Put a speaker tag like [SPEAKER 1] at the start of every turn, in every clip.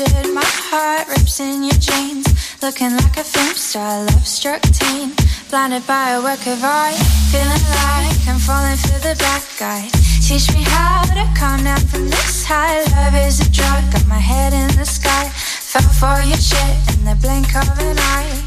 [SPEAKER 1] My heart, rips in your jeans. Looking like a film star, love struck teen. Blinded by a work of art. Feeling like I'm falling for the bad guy. Teach me how to calm down from this high. Love is a drug, got my head in the sky. Fell for your shit in the blink of an eye.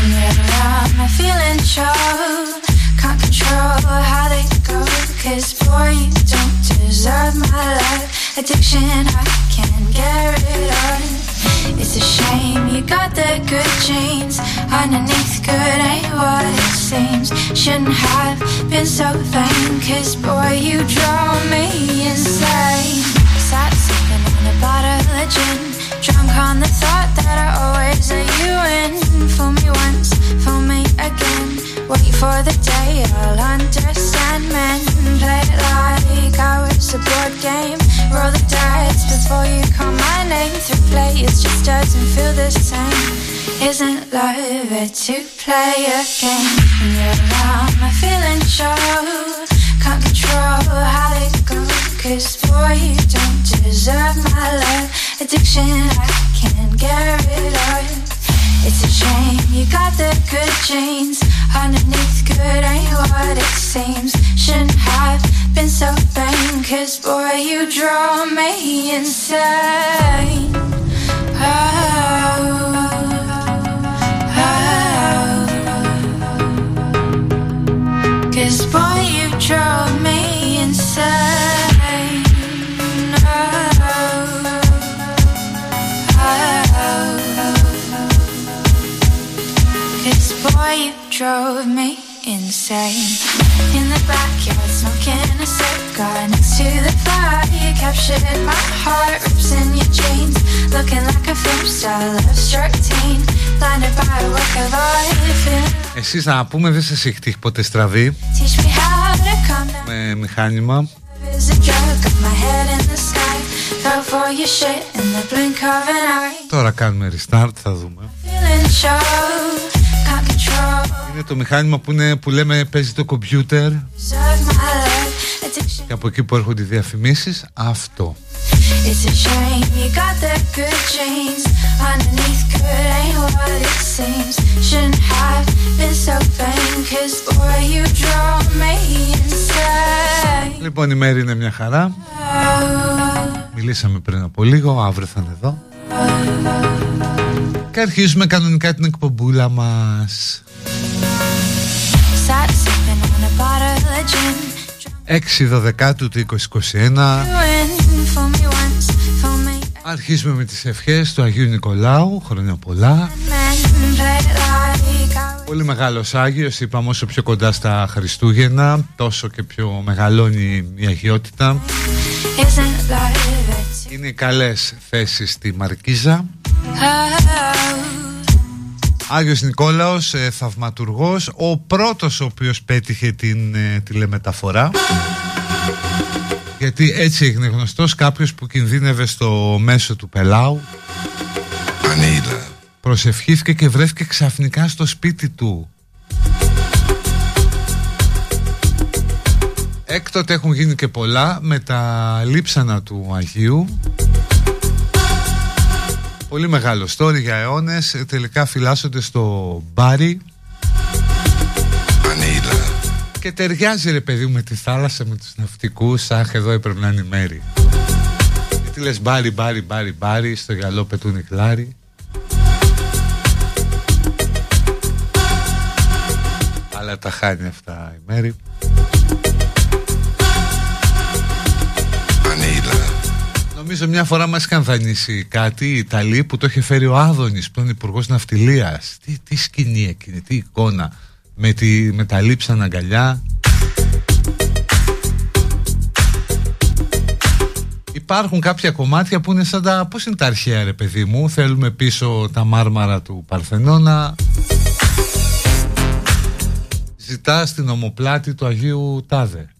[SPEAKER 1] When you're around, feeling choke. Can't control how they go. Cause boy, you don't deserve my love. Addiction, I can't get rid of. It's a shame you got the good genes. Underneath good ain't what it seems. Shouldn't have been so vain. Cause boy, you draw me insane. Sat sipping on a bottle of gin. Drunk on the thought that I always let you in. Fool me once, fool me again. Wait for the day I'll understand men. Play it like I was a board game. Roll the dice before you call my name. Through play, it just doesn't feel the same. Isn't love it to play a game? When you're around, my feelings show. Can't control how they go. Cause boy, you don't deserve my love. Addiction, I can't get rid of. It's a shame you got the good genes. Underneath good ain't what it seems. Shouldn't have been so vain. Cause boy, you drove me insane. Oh, oh. Cause boy, you drove me insane. Drove me insane. In the backyard, smoking a cigar next to the fire. You captured my heart, rips in your jeans. Looking like a film star, love struck teen. Blinded by a work of art. Feeling
[SPEAKER 2] Εσείς να πούμε δεν σας έχει τύχει ποτέ στραβή
[SPEAKER 1] Teach me how to calm down.
[SPEAKER 2] με μηχάνημα
[SPEAKER 1] Is a drug, got my head in the sky. Fell for your shit in the blink of an eye.
[SPEAKER 2] Τώρα κάνουμε restart θα δούμε Είναι το μηχάνημα που, είναι, που λέμε παίζει το κομπιούτερ
[SPEAKER 1] Serve my love, addiction.
[SPEAKER 2] και από εκεί που έρχονται οι διαφημίσεις αυτό
[SPEAKER 1] It's a shame you got the good genes. Underneath good ain't what it seems. Shouldn't have been so vain. Cause boy, you drove me insane.
[SPEAKER 2] Λοιπόν η Μέρη είναι μια χαρά
[SPEAKER 1] Oh,
[SPEAKER 2] Μιλήσαμε πριν από λίγο, αύριο θα είναι εδώ Και αρχίζουμε κανονικά την εκπομπούλα μας
[SPEAKER 1] sat sipping on a bottle of gin.
[SPEAKER 2] 6 Δεκάτου του 2021
[SPEAKER 1] Doing for me once, for me
[SPEAKER 2] Αρχίζουμε με τις ευχές του Αγίου Νικολάου Χρόνια πολλά
[SPEAKER 1] again. Play it like I was.
[SPEAKER 2] Πολύ μεγάλος Άγιος Είπαμε όσο πιο κοντά στα Χριστούγεννα Τόσο και πιο μεγαλώνει η αγιότητα
[SPEAKER 1] Isn't life it's
[SPEAKER 2] Είναι οι καλές θέσεις στη Μαρκίζα
[SPEAKER 1] oh,
[SPEAKER 2] Άγιος Νικόλαος, ε, θαυματουργός Ο πρώτος ο οποίος πέτυχε την ε, τηλεμεταφορά. Γιατί έτσι έγινε γνωστός Κάποιος που κινδύνευε στο μέσο του πελάου. Προσευχήθηκε και βρέθηκε ξαφνικά στο σπίτι του. Έκτοτε έχουν γίνει και πολλά με τα λείψανα του Αγίου Πολύ μεγάλο story για αιώνες. Ε, Τελικά φυλάσσονται στο Μπάρι. Και ταιριάζει ρε παιδί μου με τη θάλασσα με τους ναυτικούς. Αχ εδώ έπρεπε να είναι η Μαίρη. Γιατί λες Μπάρι Μπάρι Μπάρι Μπάρι Στο γιαλό πετούν οι γλάροι Αλλά τα χάνει αυτά η μέρη Νομίζω μια φορά μας είχαν δανείσει κάτι οι Ιταλοί που το είχε φέρει ο Άδωνης που είναι υπουργός ναυτιλίας. Τι, τι σκηνή εκείνη, τι εικόνα με, τη, με τα λείψανα αγκαλιά. Υπάρχουν κάποια κομμάτια που είναι σαν τα... Πώς είναι τα αρχαία ρε παιδί μου Θέλουμε πίσω τα μάρμαρα του Παρθενώνα Ζητά στην ομοπλάτη του Αγίου Τάδε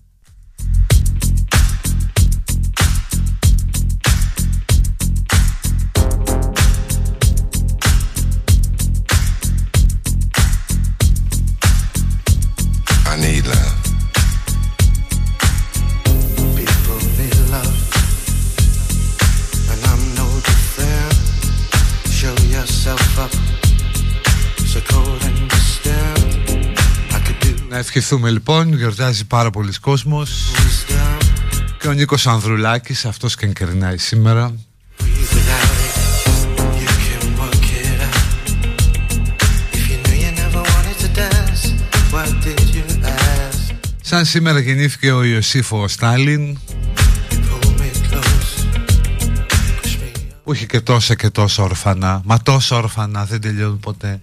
[SPEAKER 2] ευχηθούμε λοιπόν, γιορτάζει πάρα πολλοί κόσμος. Και ο Νίκος Ανδρουλάκης, αυτός και εγκαιρνάει σήμερα. Σαν σήμερα γεννήθηκε ο Ιωσήφο Στάλιν που είχε και τόσα και τόσα ορφανά. Μα τόσα ορφανά δεν τελειώνουν ποτέ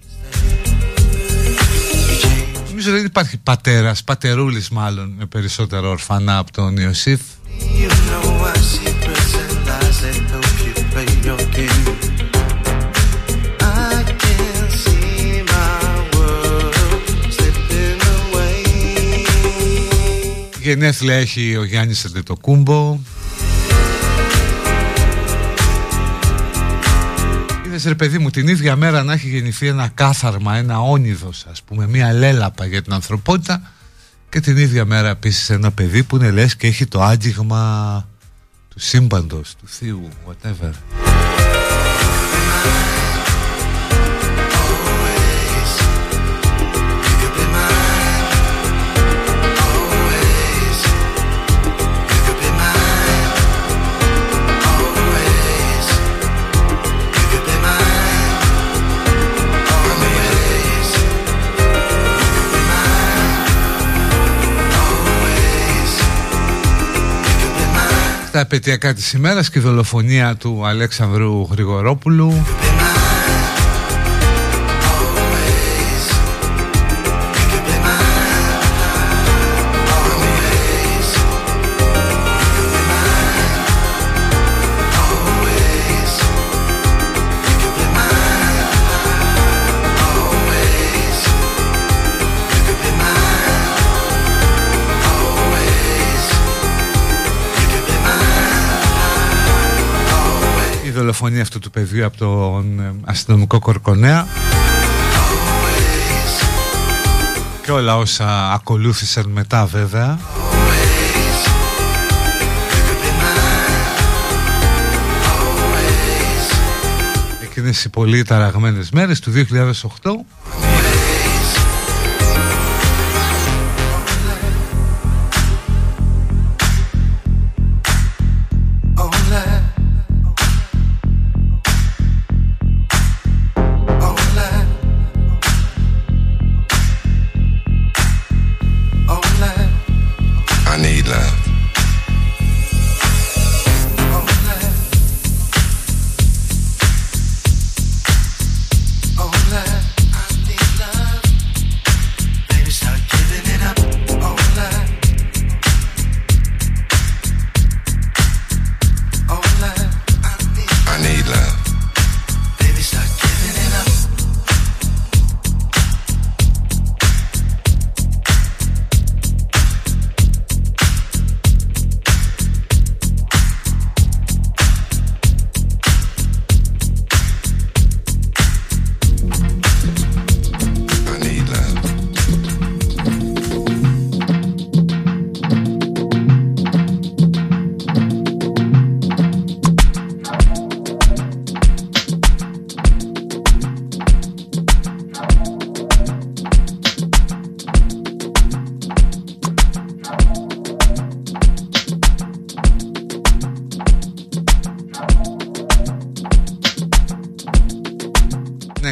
[SPEAKER 2] Νομίζω δεν υπάρχει πατέρας, πατερούλης μάλλον με περισσότερο ορφανά από τον Ιωσήφ. Γενέθλια έχει ο Γιάννης Αντετοκούμπο Είδες ρε παιδί μου την ίδια μέρα να έχει γεννηθεί ένα κάθαρμα, ένα όνειδος ας πούμε, μια λέλαπα για την ανθρωπότητα και την ίδια μέρα επίσης ένα παιδί που είναι λες και έχει το άγγιγμα του σύμπαντος, του θείου, whatever. Τα επαιτειακά της ημέρας και η δολοφονία του Αλέξανδρου Γρηγορόπουλου δολοφονία αυτού του παιδιού από τον ε, αστυνομικό Κορκονέα. Και όλα όσα ακολούθησαν μετά βέβαια. Εκείνες οι πολύ ταραγμένες μέρες του 2008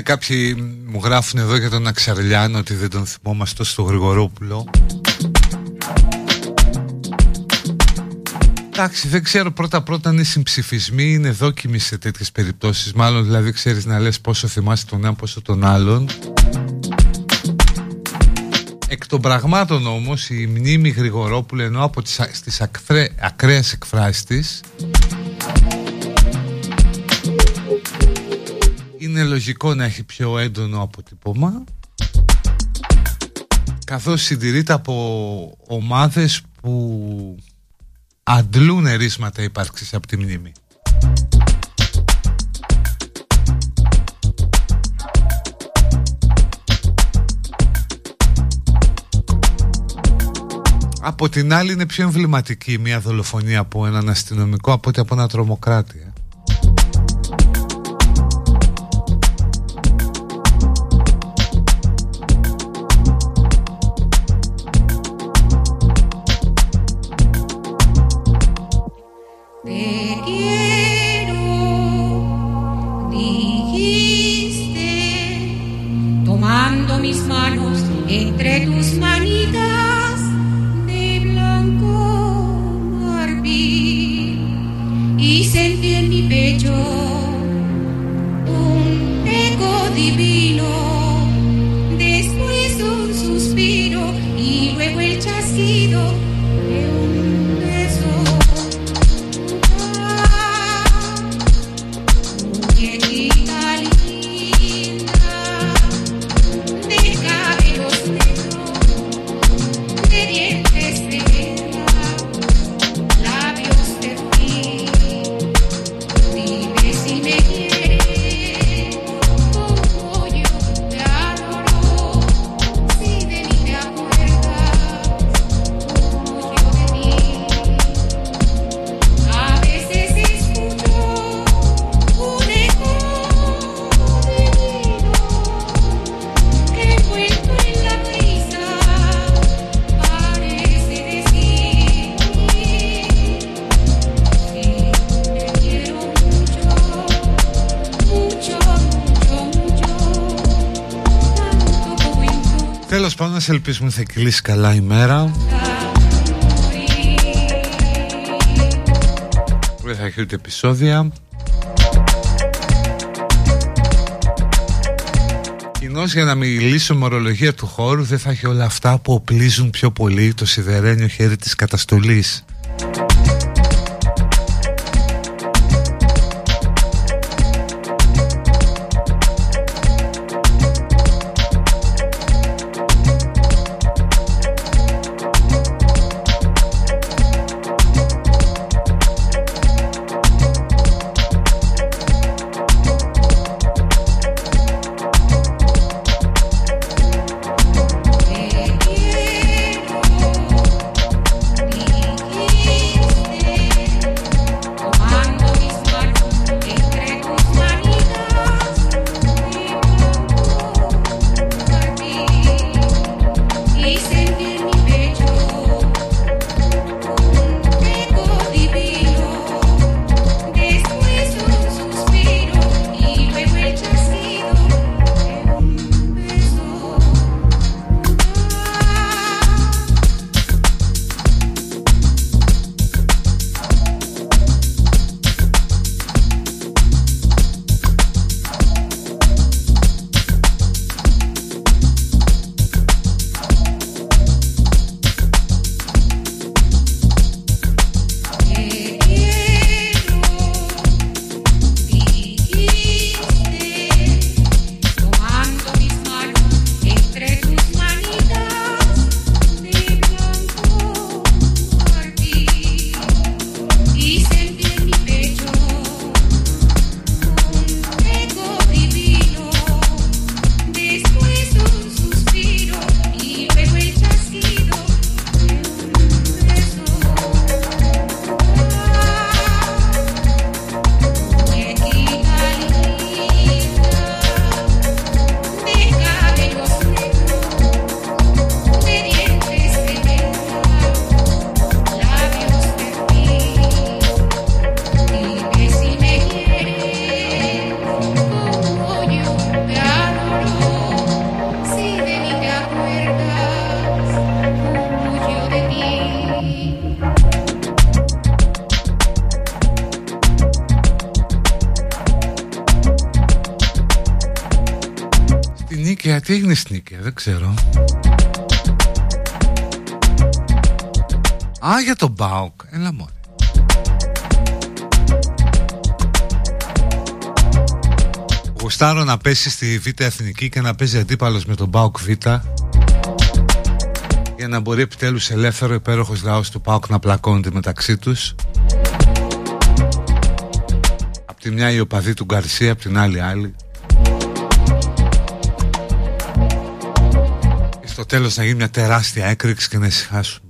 [SPEAKER 2] κάποιοι μου γράφουν εδώ για τον Αξαρλιάνο ότι δεν τον θυμόμαστε στο Γρηγορόπουλο. Εντάξει, δεν ξέρω πρώτα πρώτα αν οι συμψηφισμοί είναι δόκιμοι σε τέτοιες περιπτώσεις. Μάλλον δηλαδή ξέρεις να λες πόσο θυμάσαι τον ένα πόσο τον άλλον. Εκ των πραγμάτων όμως η μνήμη Γρηγορόπουλου ενώ από τις, στις ακραίες εκφράσεις της είναι λογικό να έχει πιο έντονο αποτύπωμα καθώς συντηρείται από ομάδες που αντλούν ερίσματα ύπαρξης από τη μνήμη. Από την άλλη είναι πιο εμβληματική μια δολοφονία από έναν αστυνομικό από ότι από ένα τρομοκράτη.
[SPEAKER 3] Ελπίζουμε θα κυλήσει καλά η μέρα. Δεν θα έχει ούτε επεισόδια. Κοινώς για να μιλήσω με ορολογία του χώρου δεν θα έχει όλα αυτά που οπλίζουν πιο πολύ το σιδερένιο χέρι της καταστολής να πέσει στη Β' Εθνική και να παίζει αντίπαλος με τον Μπάουκ Β' για να μπορεί επιτέλους ελεύθερο υπέροχος λαός του Πάουκ να πλακώνεται μεταξύ τους Απ' τη μια η οπαδή του Γκαρσία, απ' την άλλη άλλη στο τέλος να γίνει μια τεράστια έκρηξη και να ησυχάσουμε.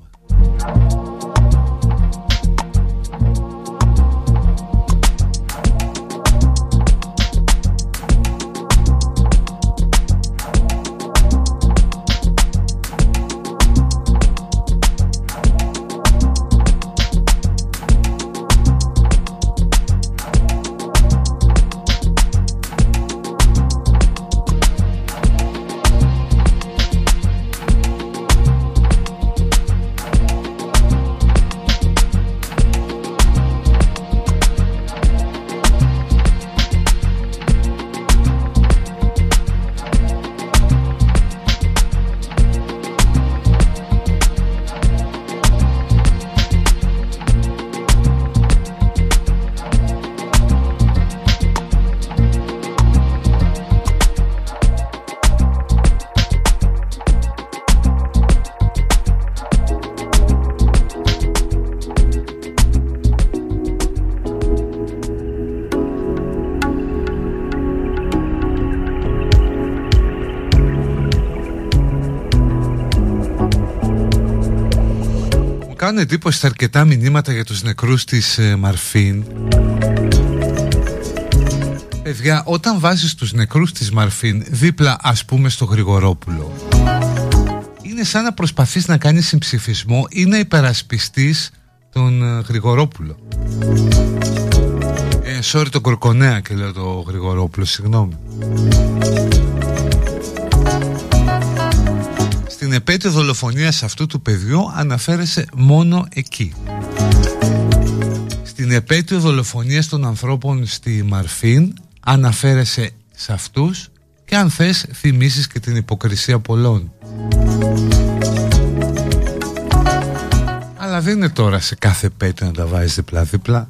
[SPEAKER 2] Κάνουν εντύπωση αρκετά μηνύματα για τους νεκρούς της ε, Μαρφίν. Παιδιά, όταν βάζεις τους νεκρούς της Μαρφίν δίπλα ας πούμε στο Γρηγορόπουλο είναι σαν να προσπαθείς να κάνεις συμψηφισμό ή να υπερασπιστείς τον ε, Γρηγορόπουλο. Ε, sorry τον Κορκονέα και λέω το Γρηγορόπουλο, συγγνώμη επέτειο δολοφονίας αυτού του παιδιού αναφέρεσαι μόνο εκεί. Στην επέτειο δολοφονίας των ανθρώπων στη Μαρφίν αναφέρεσαι σε αυτούς και αν θες θυμίσεις και την υποκρισία πολλών. Αλλά δεν είναι τώρα σε κάθε πέτειο να τα βάζεις διπλά-διπλά.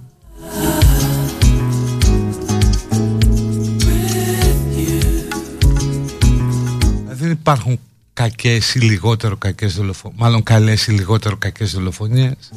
[SPEAKER 2] Δεν υπάρχουν κακές ή λιγότερο κακές δολοφονίες Μάλλον καλές ή λιγότερο κακές δολοφονίες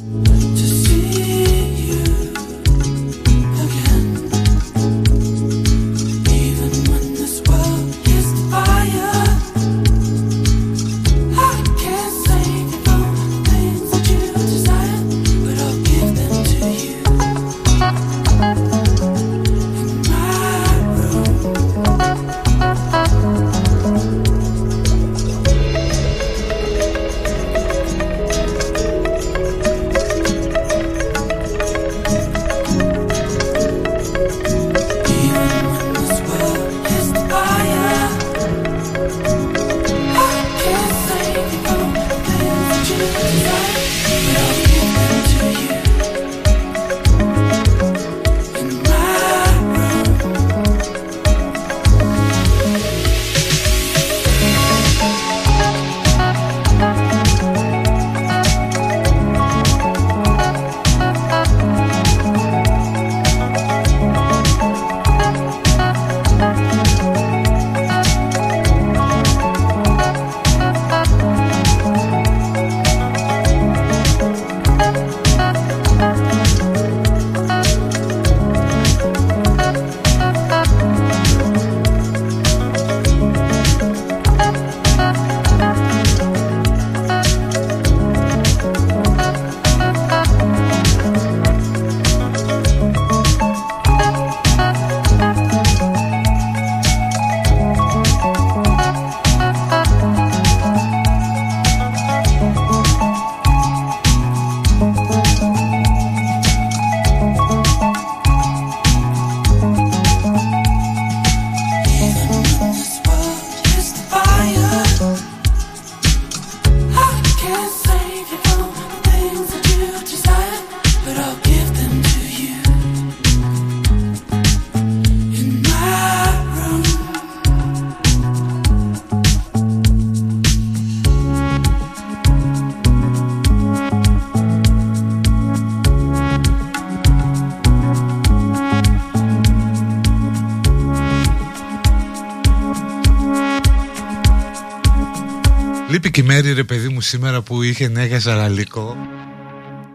[SPEAKER 2] Μέρη ρε παιδί μου σήμερα που είχε νέγα ζαραλίκο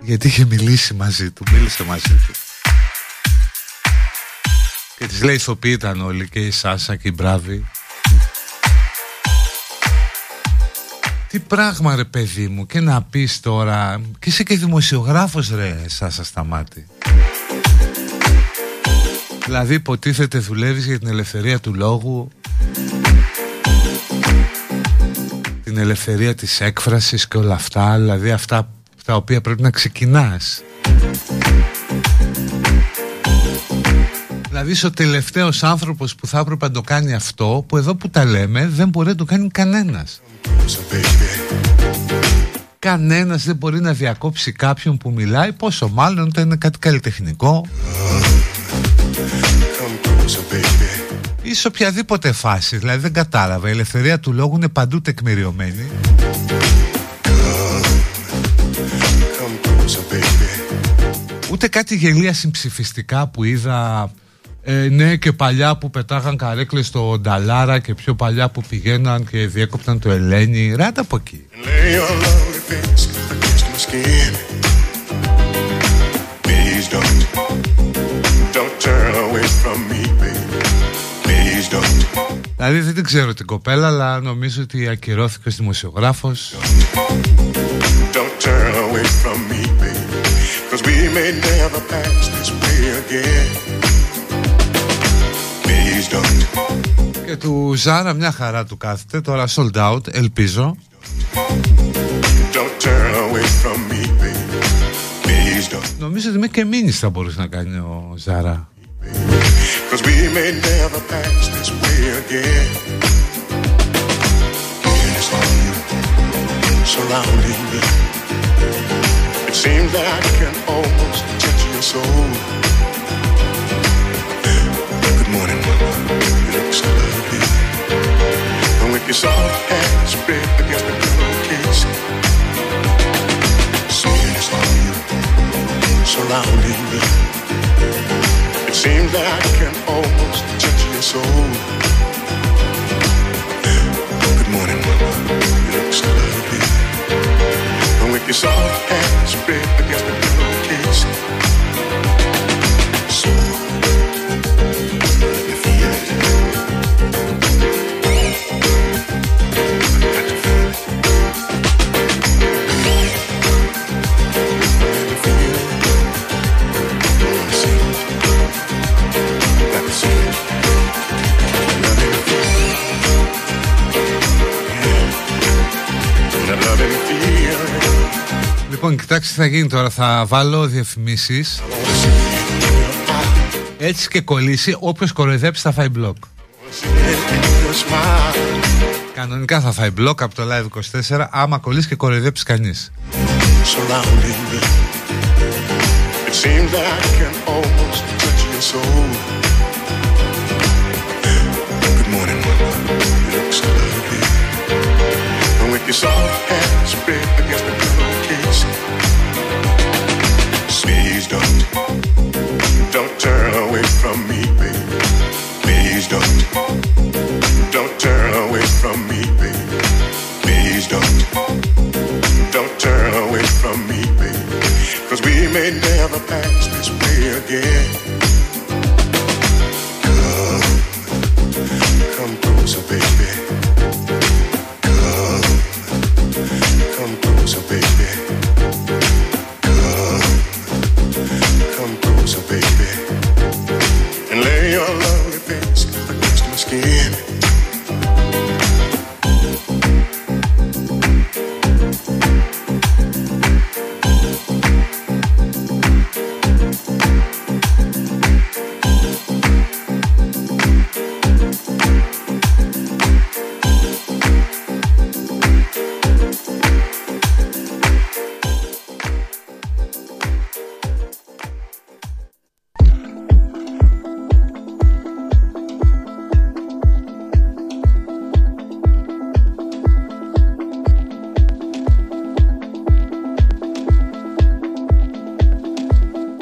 [SPEAKER 2] γιατί είχε μιλήσει μαζί του, μίλησε μαζί του. Και της λέει ηθοποιοί ήταν όλοι και η Σάσα και η Μπράβη Τι πράγμα ρε παιδί μου και να πεις τώρα και είσαι και δημοσιογράφος ρε Σάσα Σταμάτη Δηλαδή υποτίθεται δουλεύεις για την ελευθερία του λόγου την ελευθερία της έκφρασης και όλα αυτά δηλαδή αυτά τα οποία πρέπει να ξεκινάς. Δηλαδή είσαι ο τελευταίος άνθρωπος που θα έπρεπε να το κάνει αυτό που εδώ που τα λέμε δεν μπορεί να το κάνει κανένας. Κανένας δεν μπορεί να διακόψει κάποιον που μιλάει πόσο μάλλον όταν είναι κάτι καλλιτεχνικό ή σε οποιαδήποτε φάση. Δηλαδή δεν κατάλαβα. Η ελευθερία του λόγου είναι παντού τεκμηριωμένη. Ούτε κάτι γελία συμψηφιστικά που είδα ε, ναι και παλιά που πετάγαν καρέκλες στο Νταλάρα και πιο παλιά που πηγαίναν και διέκοπταν το Ελένη Ράτα από εκεί Δηλαδή δεν την ξέρω την κοπέλα, αλλά νομίζω ότι ακυρώθηκε ως δημοσιογράφος. Και του Ζάρα μια χαρά του κάθεται, τώρα sold out, ελπίζω. Νομίζω ότι με και μήνυς θα μπορούσε να κάνει ο Ζάρα. Cause we may never pass this way again. And it's you surrounding me. It seems that I can almost touch your soul. Good morning, you look so lovely. And with your soft hands spread against the pillowcase Sweetness on you surrounding me seems that I can almost touch your soul. Good morning, you look so lovely And with your soft hands spread against the pillowcase Λοιπόν, κοιτάξτε τι θα γίνει τώρα. Θα βάλω διαφημίσεις Έτσι και κολλήσει. Όποιος κοροϊδέψει θα φάει μπλοκ. Κανονικά θα φάει μπλοκ από το Live 24 άμα κολλήσει και κοροϊδέψει κανείς.
[SPEAKER 4] surrounding me. It seems that I can almost touch your soul. Good morning, mama. You look so lovely. And with your soft hands spread against the again. Come, come closer, baby.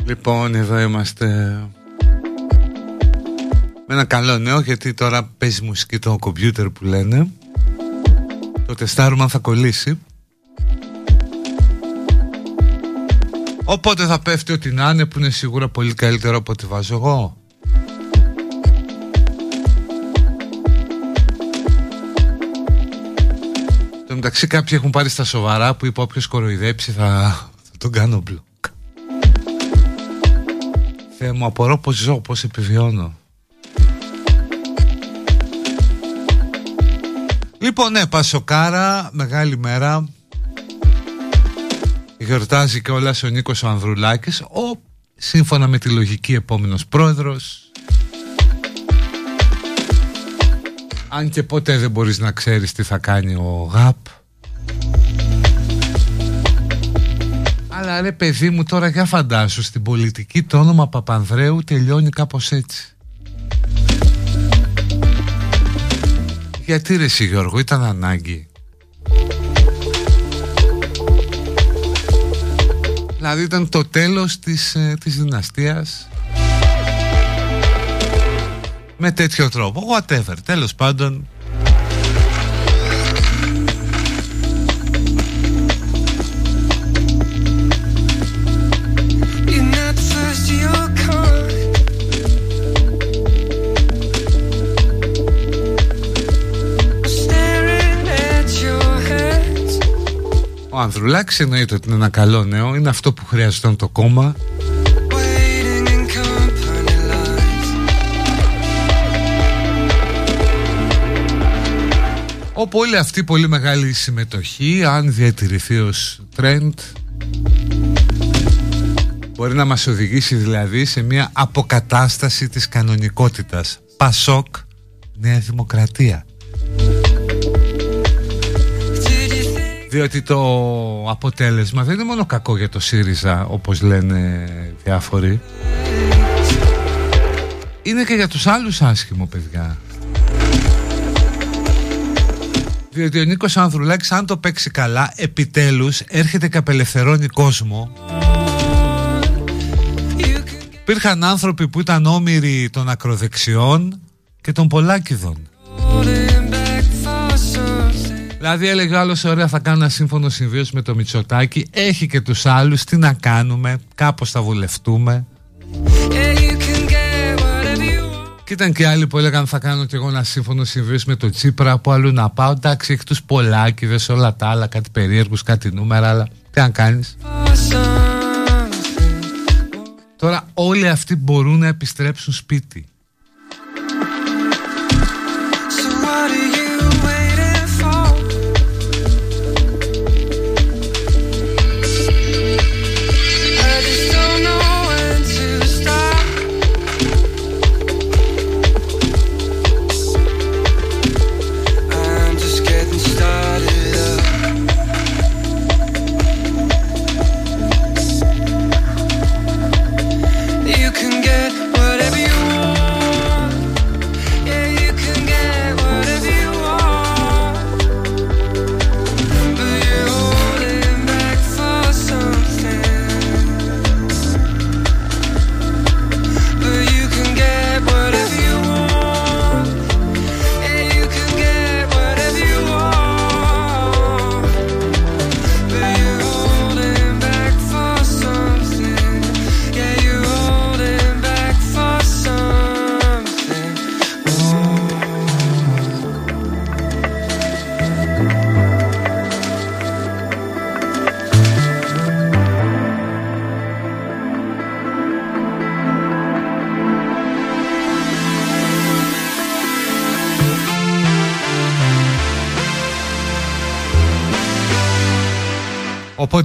[SPEAKER 2] Λοιπόν, εδώ είμαστε με ένα καλό νέο γιατί τώρα παίζει μουσική το κομπιούτερ που λένε. Το τεστάρουμε αν θα κολλήσει. Οπότε θα πέφτει ό,τι να είναι που είναι σίγουρα πολύ καλύτερο από ό,τι βάζω εγώ. Το μεταξύ κάποιοι έχουν πάρει στα σοβαρά που είπα όποιος κοροϊδέψει θα, θα τον κάνω μπλοκ. Θεέ μου απορώ πως ζω, πως επιβιώνω. Λοιπόν, ναι, Πασοκάρα, μεγάλη μέρα. Γιορτάζει και όλα ο Νίκος ο Ανδρουλάκης, ο σύμφωνα με τη λογική επόμενος πρόεδρος. Αν και ποτέ δεν μπορείς να ξέρεις τι θα κάνει ο ΓΑΠ. Αλλά ρε παιδί μου τώρα για φαντάσου στην πολιτική το όνομα Παπανδρέου τελειώνει κάπως έτσι. Γιατί ρε εσύ Γιώργο ήταν ανάγκη. Δηλαδή ήταν το τέλος της, ε, της δυναστείας με τέτοιο τρόπο. Whatever. Τέλος πάντων Ανδρουλάκης εννοείται ότι είναι ένα καλό νέο είναι αυτό που χρειαζόταν το κόμμα. Όπου όλη αυτή η πολύ μεγάλη συμμετοχή αν διατηρηθεί ως trend μπορεί να μας οδηγήσει δηλαδή σε μια αποκατάσταση της κανονικότητας. Πασόκ Νέα Δημοκρατία. Διότι το αποτέλεσμα δεν είναι μόνο κακό για το ΣΥΡΙΖΑ όπως λένε διάφοροι. Είναι και για τους άλλους άσχημο παιδιά. Διότι ο Νίκος Ανδρουλάκης αν το παίξει καλά επιτέλους έρχεται και απελευθερώνει κόσμο. Υπήρχαν άνθρωποι που ήταν όμοιροι των ακροδεξιών και των Πολάκηδων Δηλαδή έλεγε άλλος ωραία θα κάνω ένα σύμφωνο συμβίωση με το Μητσοτάκι Έχει και τους άλλους. Τι να κάνουμε; Κάπως θα βουλευτούμε και ήταν και άλλοι που έλεγαν θα κάνω και εγώ ένα σύμφωνο συμβίωση με το Τσίπρα από αλλού να πάω Εντάξει έχει τους Πολάκηδες όλα τα άλλα Κάτι περίεργους, κάτι νούμερα Αλλά τι να κάνεις. Τώρα όλοι αυτοί μπορούν να επιστρέψουν σπίτι. Οπότε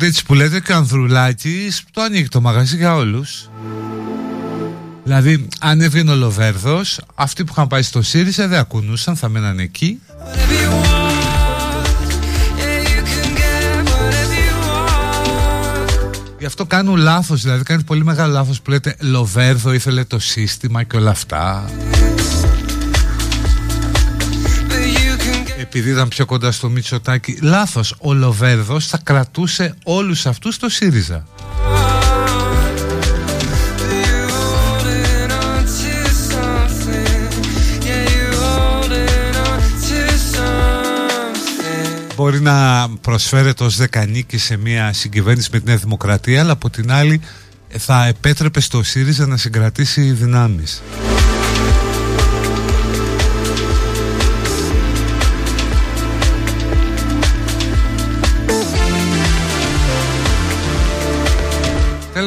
[SPEAKER 2] έτσι που λέτε και ο Ανδρουλάκης το ανοίγει το μαγαζί για όλους. Δηλαδή αν έβγαινε ο Λοβέρδος Αυτοί που είχαν πάει στο ΣΥΡΙΖΑ δεν ακουνούσαν Θα μέναν εκεί. Γι' αυτό κάνουν λάθος Δηλαδή κάνει πολύ μεγάλο λάθος που λέτε Λοβέρδο ήθελε το σύστημα και όλα αυτά επειδή ήταν πιο κοντά στο Μητσοτάκι Λάθος, ο Λοβέρδος θα κρατούσε όλους αυτούς στο ΣΥΡΙΖΑ Μπορεί να προσφέρεται ως δεκανίκη σε μια συγκυβέρνηση με την Νέα Δημοκρατία αλλά από την άλλη θα επέτρεπε στο ΣΥΡΙΖΑ να συγκρατήσει δυνάμεις.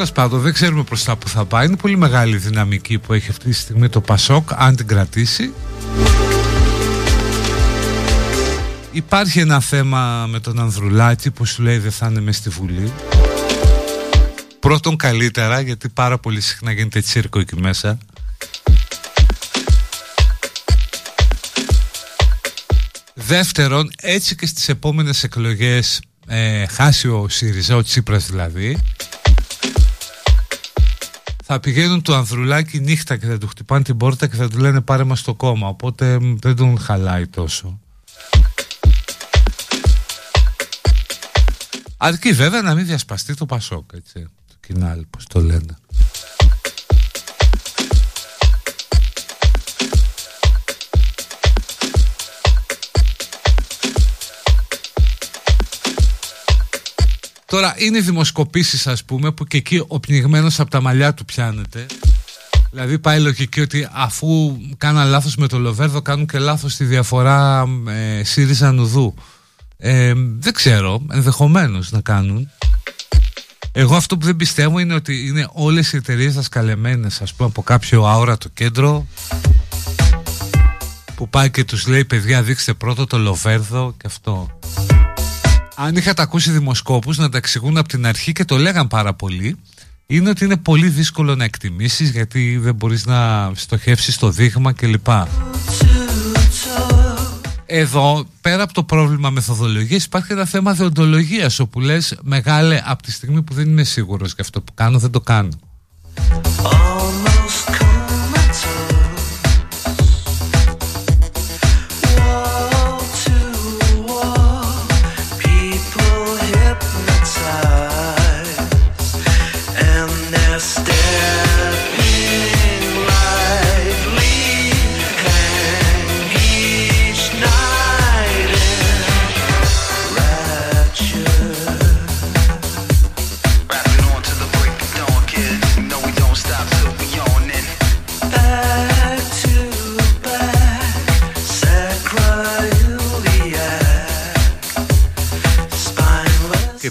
[SPEAKER 2] Τέλος πάντων, δεν ξέρουμε προς τα που θα πάει. Είναι πολύ μεγάλη δυναμική που έχει αυτή τη στιγμή το Πασόκ, αν την κρατήσει. Υπάρχει ένα θέμα με τον Ανδρουλάκη που σου λέει δεν θα είναι μες στη Βουλή. Πρώτον καλύτερα γιατί πάρα πολύ συχνά γίνεται τσίρκο εκεί μέσα. Δεύτερον, έτσι και στις επόμενες εκλογές ε, χάσει ο ΣΥΡΙΖΑ, ο Τσίπρας δηλαδή, θα πηγαίνουν του Ανδρουλάκη νύχτα και θα του χτυπάνε την πόρτα και θα του λένε πάρε μας στο κόμμα. Οπότε δεν τον χαλάει τόσο. Αρκεί βέβαια να μην διασπαστεί το Πασόκ έτσι, το κοινάλι πως το λένε Τώρα είναι οι δημοσκοπήσεις ας πούμε που και εκεί ο πνιγμένος από τα μαλλιά του πιάνεται. Δηλαδή πάει λογική ότι αφού κάναν λάθος με το Λοβέρδο κάνουν και λάθος στη διαφορά ε, ΣΥΡΙΖΑ Νουδού. Ε, Δεν ξέρω, ενδεχομένως να κάνουν. Εγώ αυτό που δεν πιστεύω είναι ότι είναι όλες οι εταιρείες δασκαλεμένες ας πούμε από κάποιο αόρατο κέντρο που πάει και τους λέει παιδιά δείξτε πρώτο το Λοβέρδο και αυτό αν είχατε ακούσει δημοσκόπους να τα εξηγούν από την αρχή και το λέγαν πάρα πολύ είναι ότι είναι πολύ δύσκολο να εκτιμήσεις γιατί δεν μπορείς να στοχεύσεις το δείγμα κλπ. Εδώ πέρα από το πρόβλημα μεθοδολογίας υπάρχει ένα θέμα δεοντολογίας όπου λες μεγάλε από τη στιγμή που δεν είμαι σίγουρος για αυτό που κάνω δεν το κάνω.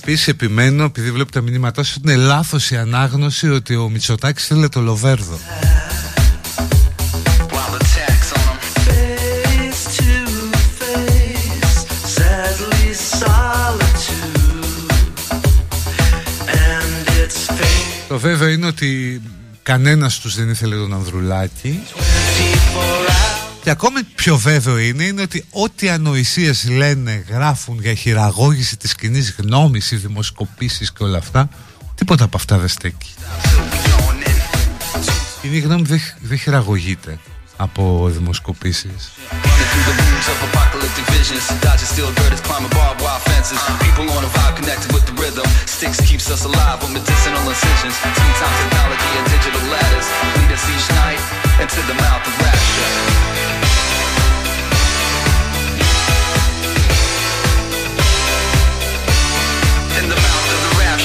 [SPEAKER 2] Επίσης επιμένω, επειδή βλέπω τα μηνύματά σου, ότι είναι λάθος η ανάγνωση ότι ο Μητσοτάκης θέλει το Λοβέρδο. Το βέβαιο είναι ότι κανένας τους δεν ήθελε τον Ανδρουλάκη και ακόμη πιο βέβαιο είναι, είναι ότι ό,τι ανοησίες λένε, γράφουν για χειραγώγηση της κοινή γνώμης, οι δημοσκοπήσεις και όλα αυτά, τίποτα από αυτά δεν στέκει. Η κοινή γνώμη δεν, δεν χειραγωγείται από δημοσκοπήσεις.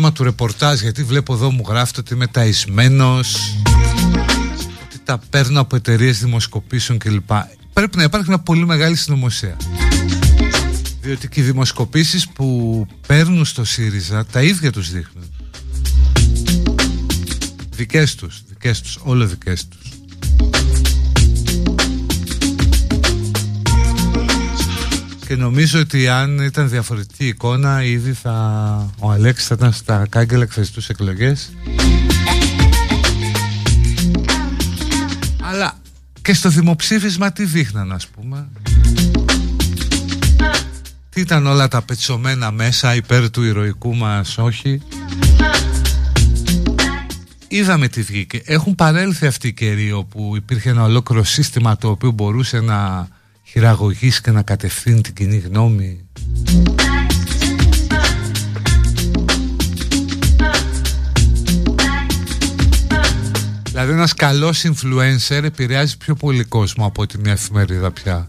[SPEAKER 2] θέμα του ρεπορτάζ γιατί βλέπω εδώ μου γράφει ότι είμαι ταϊσμένος ότι τα παίρνω από εταιρείες δημοσκοπήσεων κλπ. Πρέπει να υπάρχει μια πολύ μεγάλη συνωμοσία. Διότι και οι δημοσκοπήσεις που παίρνουν στο ΣΥΡΙΖΑ τα ίδια τους δείχνουν. Δικές τους, δικές τους, όλο δικές τους. Νομίζω ότι αν ήταν διαφορετική εικόνα ήδη θα... ο Αλέξης θα ήταν στα κάγκελα εκθεστούς εκλογές. Αλλά και στο δημοψήφισμα τι δείχναν ας πούμε; Τι ήταν όλα τα πετσωμένα μέσα υπέρ του ηρωικού μας όχι; Είδαμε τι βγήκε. Έχουν παρέλθει αυτοί οι καιροί όπου υπήρχε ένα ολόκληρο σύστημα το οποίο μπορούσε να χειραγωγήσει και να κατευθύνει την κοινή γνώμη. Δηλαδή ένας καλός influencer επηρεάζει πιο πολύ κόσμο από ότι μια εφημερίδα πια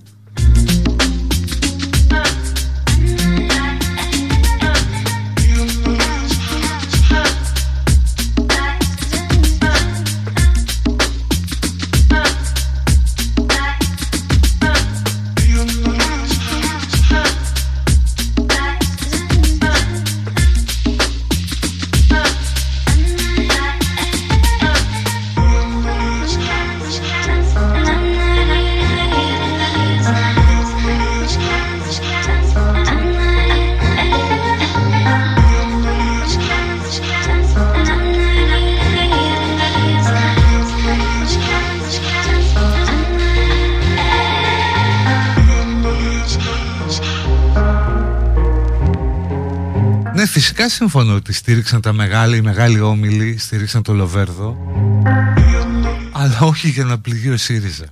[SPEAKER 2] Φυσικά συμφωνώ ότι στήριξαν τα μεγάλα, οι μεγάλοι όμιλοι, στήριξαν το Λοβέρδο αλλά όχι για να πληγεί ο ΣΥΡΙΖΑ.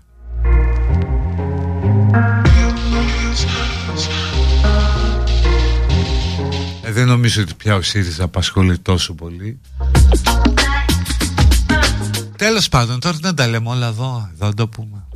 [SPEAKER 2] Ε, δεν νομίζω ότι πια ο ΣΥΡΙΖΑ απασχολεί τόσο πολύ. Τέλος πάντων, τώρα δεν τα λέμε όλα εδώ, εδώ το πούμε.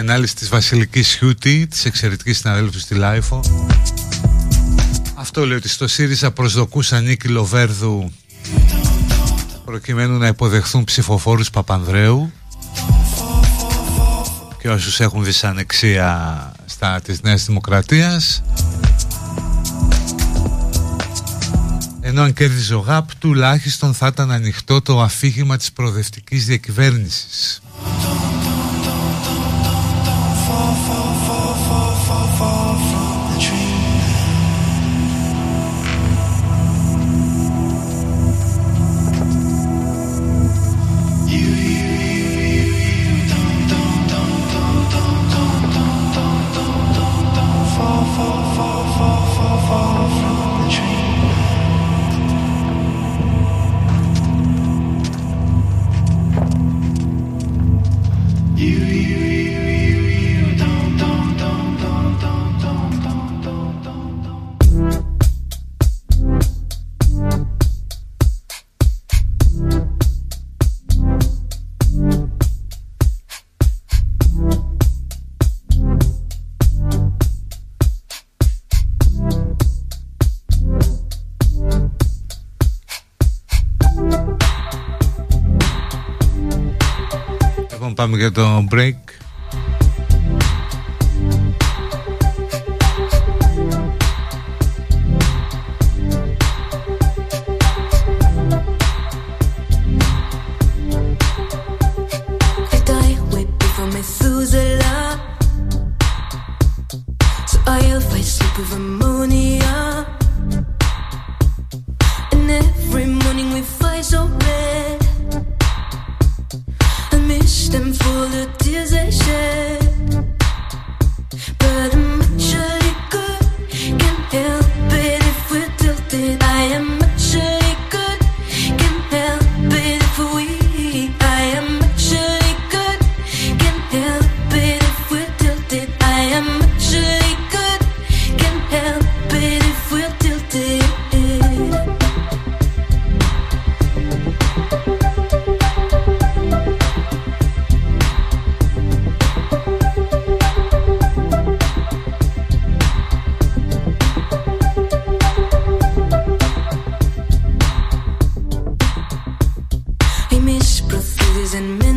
[SPEAKER 2] Ανάλυση της Βασιλικής Σιούτη, της εξαιρετικής συναδέλφου στη LiFO. Αυτό λέει ότι στο ΣΥΡΙΖΑ προσδοκούσαν νίκη Λοβέρδου προκειμένου να υποδεχθούν ψηφοφόρους Παπανδρέου και όσους έχουν δυσανεξία στα της Νέας Δημοκρατίας ενώ αν κέρδιζε ο ΓΑΠ τουλάχιστον θα ήταν ανοιχτό το αφήγημα της προοδευτικής διακυβέρνησης. Λοιπόν πάμε για το break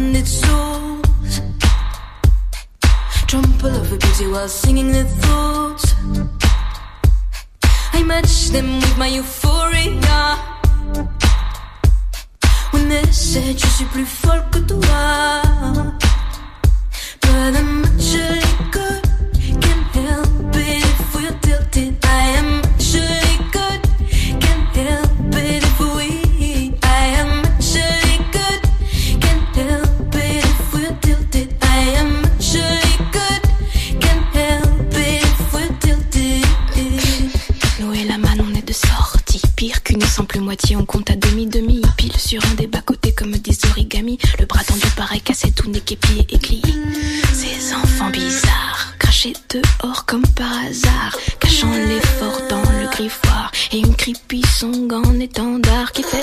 [SPEAKER 1] mended souls. Trample over beauty while singing their thoughts. I match them with my euphoria. When they said je suis plus folle que toi. But I'm actually
[SPEAKER 5] Ces enfants bizarres, crachés dehors comme par hasard. Cachant l'effort dans le griffoir. Et une creepy song en étendard qui fait.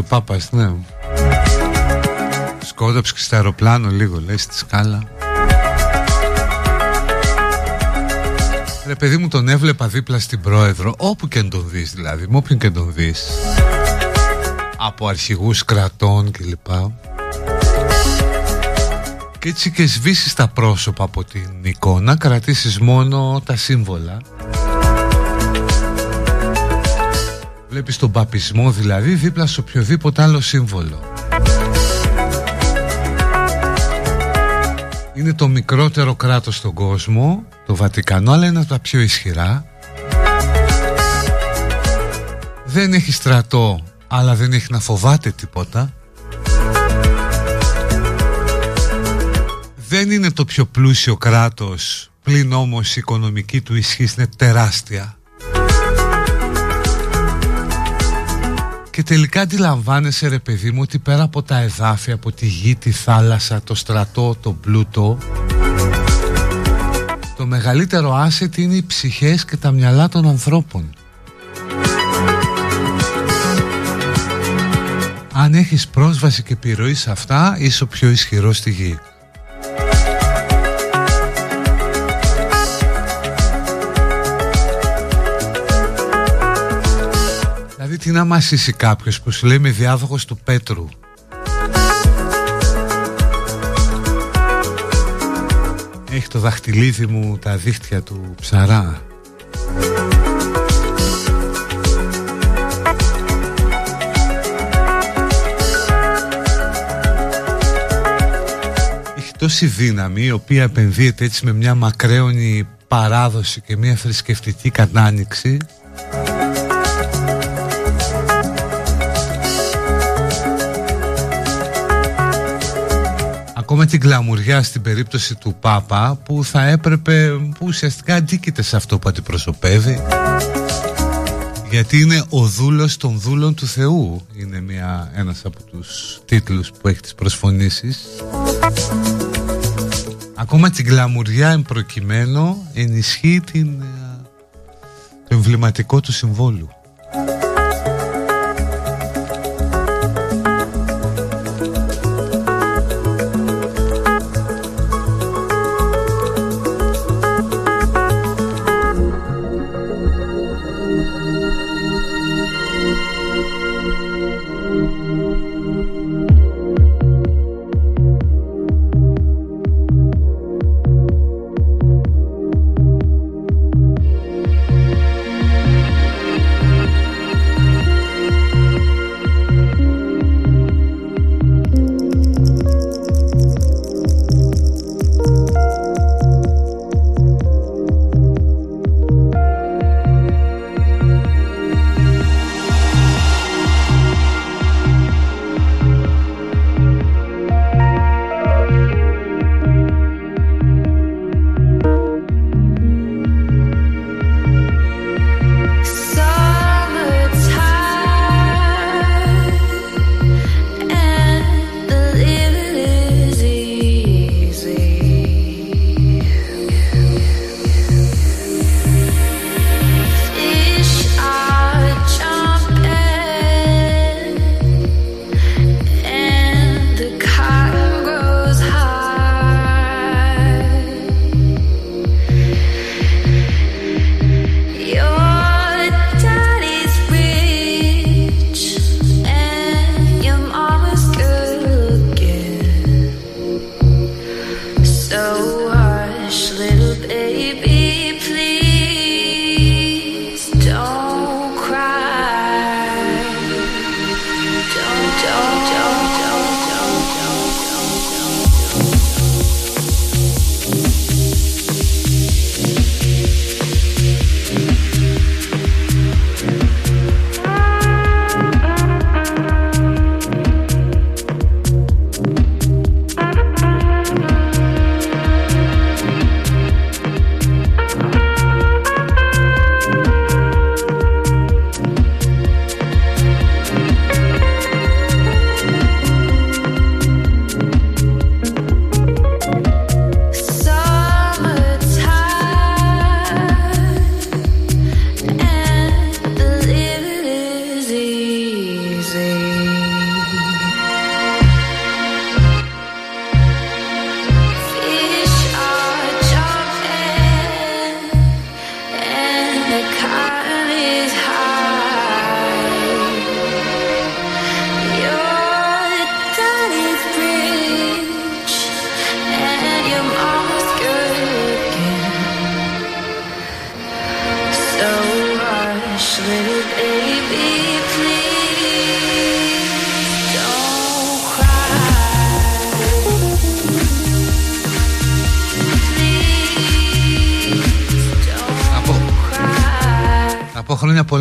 [SPEAKER 2] Ο Πάπας, ναι. Σκόδαψε και στο αεροπλάνο λίγο, λέει, στη σκάλα. Ρε παιδί μου τον έβλεπα δίπλα στην πρόεδρο Όπου και τον δεις δηλαδή Με όποιον και τον δεις Από αρχηγούς κρατών κλπ Και έτσι και σβήσεις τα πρόσωπα από την εικόνα Κρατήσεις μόνο τα σύμβολα Βλέπεις τον παπισμό δηλαδή Δίπλα σε οποιοδήποτε άλλο σύμβολο Είναι το μικρότερο κράτος στον κόσμο, το Βατικανό, αλλά είναι από τα πιο ισχυρά. Δεν έχει στρατό, αλλά δεν έχει να φοβάται τίποτα. Δεν είναι το πιο πλούσιο κράτος, πλην όμως η οικονομική του ισχύ είναι τεράστια. Τελικά αντιλαμβάνεσαι ρε παιδί μου ότι πέρα από τα εδάφια, από τη γη, τη θάλασσα, το στρατό, το πλούτο Το μεγαλύτερο άσετ είναι οι ψυχές και τα μυαλά των ανθρώπων. Αν έχεις πρόσβαση και επιρροή σε αυτά είσαι ο πιο ισχυρός στη γη τι να μας είσαι κάποιος που σου λέει με διάδοχος του Πέτρου Έχει το δαχτυλίδι μου τα δίχτυα του ψαρά. Έχει τόση δύναμη η οποία επενδύεται έτσι με μια μακραίωνη παράδοση και μια θρησκευτική κατάνοιξη ακόμα την κλαμουριά στην περίπτωση του Πάπα που θα έπρεπε, που ουσιαστικά αντίκειται σε αυτό που αντιπροσωπεύει. Γιατί είναι ο δούλος των δούλων του Θεού. Είναι μια, ένας από τους τίτλους που έχει τις προσφωνήσεις. Ακόμα την κλαμουριά εμπροκειμένο ενισχύει την, ε, το εμβληματικό του συμβόλου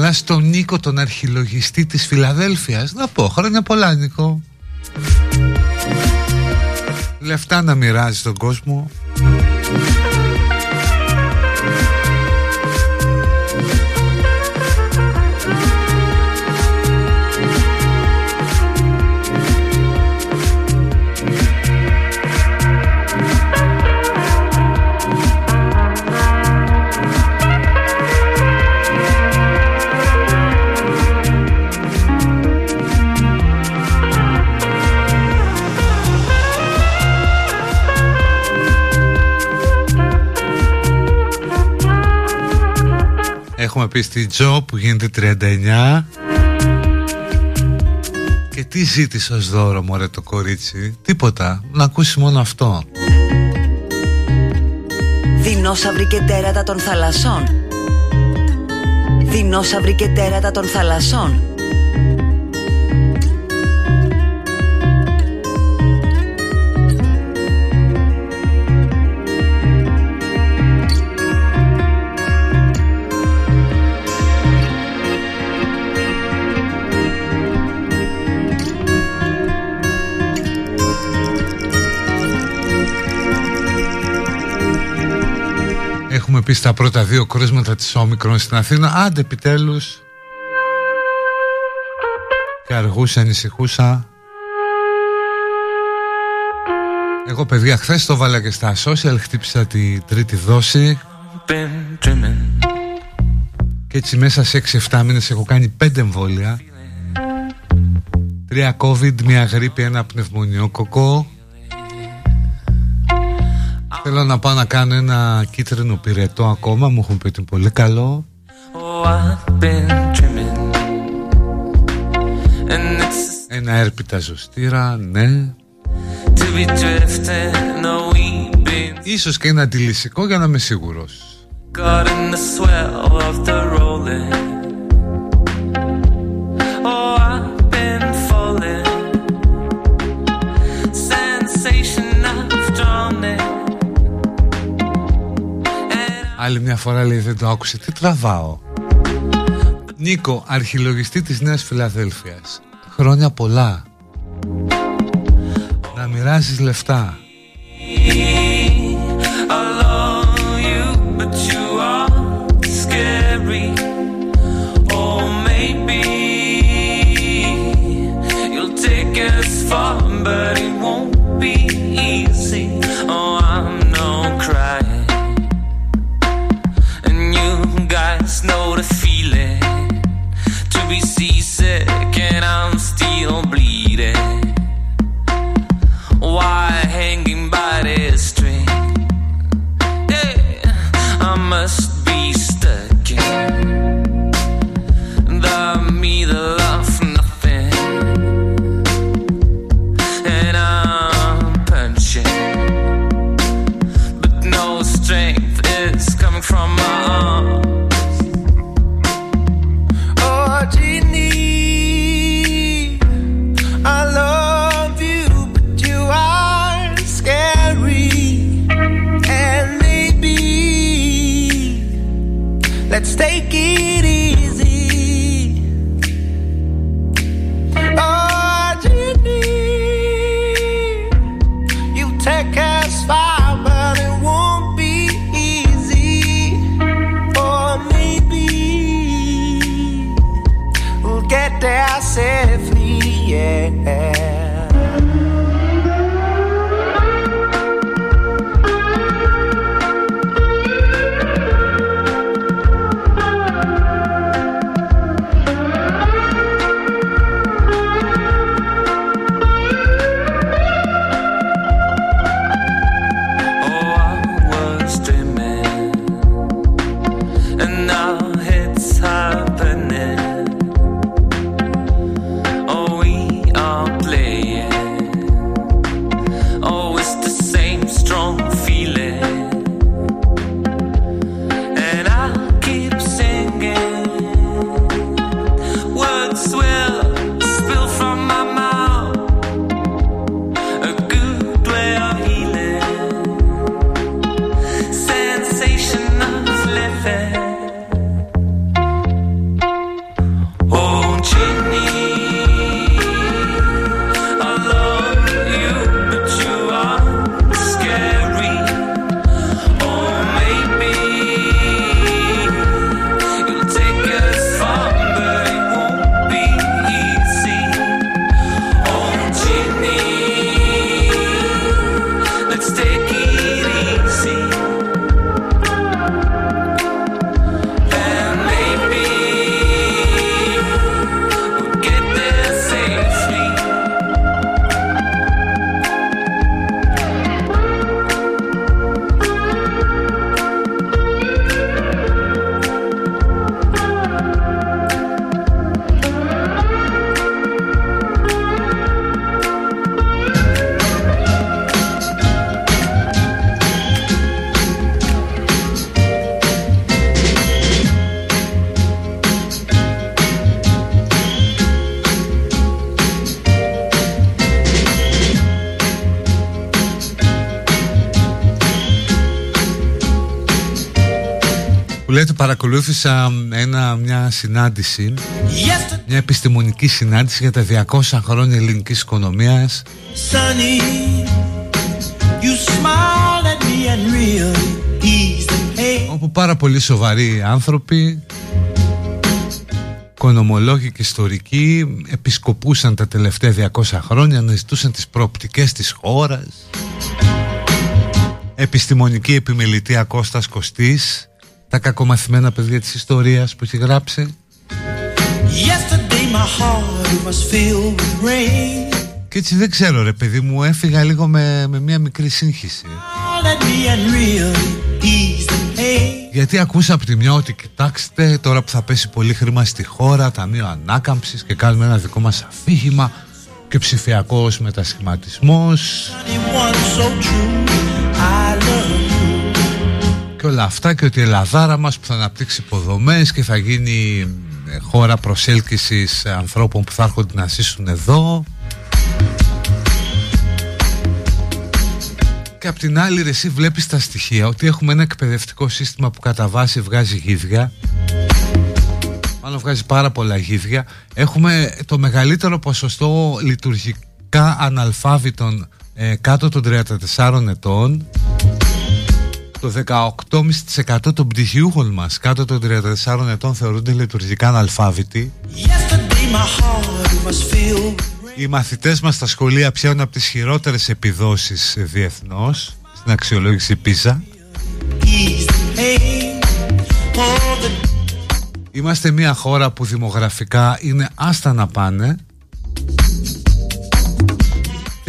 [SPEAKER 6] χρόνια πολλά στον Νίκο τον αρχιλογιστή της Φιλαδέλφειας Να πω χρόνια πολλά Νίκο. Λεφτά να μοιράζεις στον κόσμο Έχουμε πει στη Τζο που γίνεται 39 Και τι ζήτησε ως δώρο μωρέ το κορίτσι; Τίποτα, να ακούσει μόνο αυτό.
[SPEAKER 7] Δεινόσαυροι και τέρατα των θαλασσών. Δεινόσαυροι και τέρατα των θαλασσών
[SPEAKER 6] Έχουμε πει στα πρώτα δύο κρούσματα της Όμικρον στην Αθήνα Άντε επιτέλους. Και αργούσα, ανησυχούσα. Εγώ παιδιά χθες το βάλα και στα social Χτύπησα τη τρίτη δόση.
[SPEAKER 2] Been dreaming.
[SPEAKER 6] Και έτσι μέσα σε 6-7 μήνες έχω κάνει 5 εμβόλια. Τρία COVID, μια γρήπη, ένα πνευμονιόκοκο Θέλω να πάω να κάνω ένα κίτρινο πυρετό ακόμα Μου έχουν πει ότι είναι πολύ καλό
[SPEAKER 2] Oh, I've been dreaming. And it's
[SPEAKER 6] Ένα έρπιτα ζωστήρα, ναι
[SPEAKER 2] to be drifting. No, we've been
[SPEAKER 6] Ίσως και ένα αντιλησικό για να είμαι σίγουρος Άλλη μια φορά λέει δεν το άκουσε Τι τραβάω. Νίκο, αρχιλογιστή της Νέας Φιλαδέλφειας Χρόνια πολλά. Να μοιράζεις λεφτά
[SPEAKER 2] παρακολούθησα ένα, μια συνάντηση
[SPEAKER 8] Yesterday,
[SPEAKER 2] Μια επιστημονική συνάντηση για τα 200 χρόνια ελληνικής οικονομίας.
[SPEAKER 8] Sunny, you smiled at me and really eased the pain.
[SPEAKER 2] Όπου πάρα πολύ σοβαροί άνθρωποι Οικονομολόγοι και ιστορικοί επισκοπούσαν τα τελευταία 200 χρόνια να ζητούσαν τις προοπτικές της χώρας. Επιστημονική επιμελητία Κώστας Κωστής Τα κακομαθημένα παιδιά της ιστορίας που έχει γράψει
[SPEAKER 8] Yesterday, my heart was filled with rain.
[SPEAKER 2] Και έτσι δεν ξέρω ρε παιδί μου έφυγα λίγο με, με μια μικρή σύγχυση
[SPEAKER 8] Smiled at me and really eased the pain.
[SPEAKER 2] Γιατί ακούσα από τη μια ότι κοιτάξτε τώρα που θα πέσει πολύ χρήμα στη χώρα, ταμείο ανάκαμψης και κάνουμε ένα δικό μας αφήγημα και ψηφιακός μετασχηματισμός
[SPEAKER 8] Anyone so
[SPEAKER 2] και όλα αυτά και ότι η Ελλαδάρα μας που θα αναπτύξει υποδομές και θα γίνει ε, χώρα προσέλκυσης ανθρώπων που θα έρχονται να ζήσουν εδώ. Και απ' την άλλη ρε, εσύ βλέπεις τα στοιχεία ότι έχουμε ένα εκπαιδευτικό σύστημα που κατά βάση βγάζει γίδια μάλλον βγάζει πάρα πολλά γίδια έχουμε το μεγαλύτερο ποσοστό λειτουργικά αναλφάβητων ε, κάτω των 34 ετών το 18,5% των πτυχιούχων μας κάτω των 34 ετών θεωρούνται λειτουργικά αναλφάβητοι.
[SPEAKER 8] Yesterday, my heart was filled with
[SPEAKER 2] Οι μαθητές μας στα σχολεία πιάνουν από τις χειρότερες επιδόσεις διεθνώς στην αξιολόγηση PISA.
[SPEAKER 8] eased the pain. Oh, the
[SPEAKER 2] Είμαστε μια χώρα που δημογραφικά είναι άστα να πάνε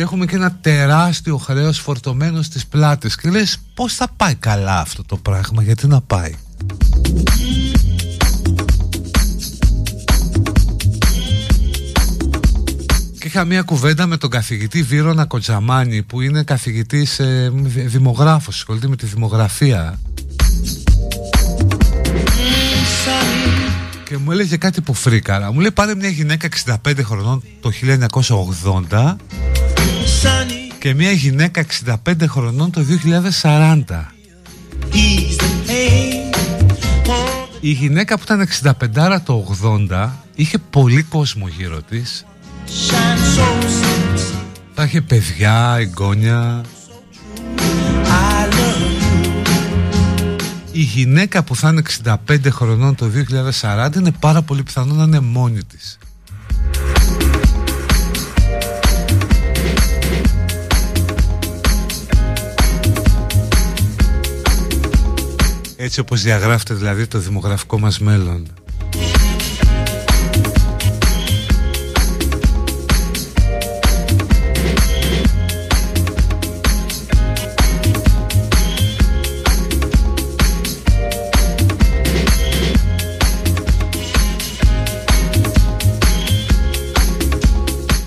[SPEAKER 2] και έχουμε και ένα τεράστιο χρέος φορτωμένο στις πλάτες και λες πώς θα πάει καλά αυτό το πράγμα, γιατί να πάει; Και είχα μια κουβέντα με τον καθηγητή Βίρονα Κοτζαμάνη που είναι καθηγητής ε, δημογράφος, ασχολείται με τη δημογραφία και μου έλεγε κάτι που φρίκαρα. Μου λέει πάρε μια γυναίκα 65 χρονών το 1980
[SPEAKER 8] sunny,
[SPEAKER 2] και μια γυναίκα 65 χρονών το 2040.
[SPEAKER 8] eased the pain. Oh,
[SPEAKER 2] Η γυναίκα που ήταν 65 το 80 είχε πολύ κόσμο γύρω της.
[SPEAKER 8] shine so sexy.
[SPEAKER 2] Θα είχε παιδιά, εγγόνια.
[SPEAKER 8] I love you.
[SPEAKER 2] Η γυναίκα που θα είναι 65 χρονών το 2040 είναι πάρα πολύ πιθανό να είναι μόνη της. Έτσι όπως διαγράφεται δηλαδή το δημογραφικό μας μέλλον.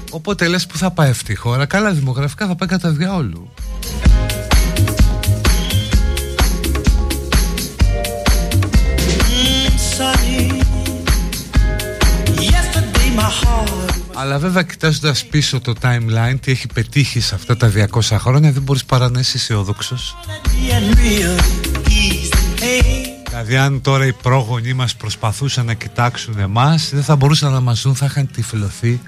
[SPEAKER 2] Οπότε λες που θα πάει αυτή η χώρα Καλά δημογραφικά θα πάει κατά διαόλου Αλλά βέβαια κοιτάζοντας πίσω το timeline Τι έχει πετύχει σε αυτά τα 200 χρόνια Δεν μπορείς παρά να είσαι αισιόδοξος.
[SPEAKER 8] at me and really eased the pain.
[SPEAKER 2] Δηλαδή αν τώρα οι πρόγονοί μας προσπαθούσαν να κοιτάξουν εμάς Δεν θα μπορούσαν να μας δουν Θα είχαν τυφλωθεί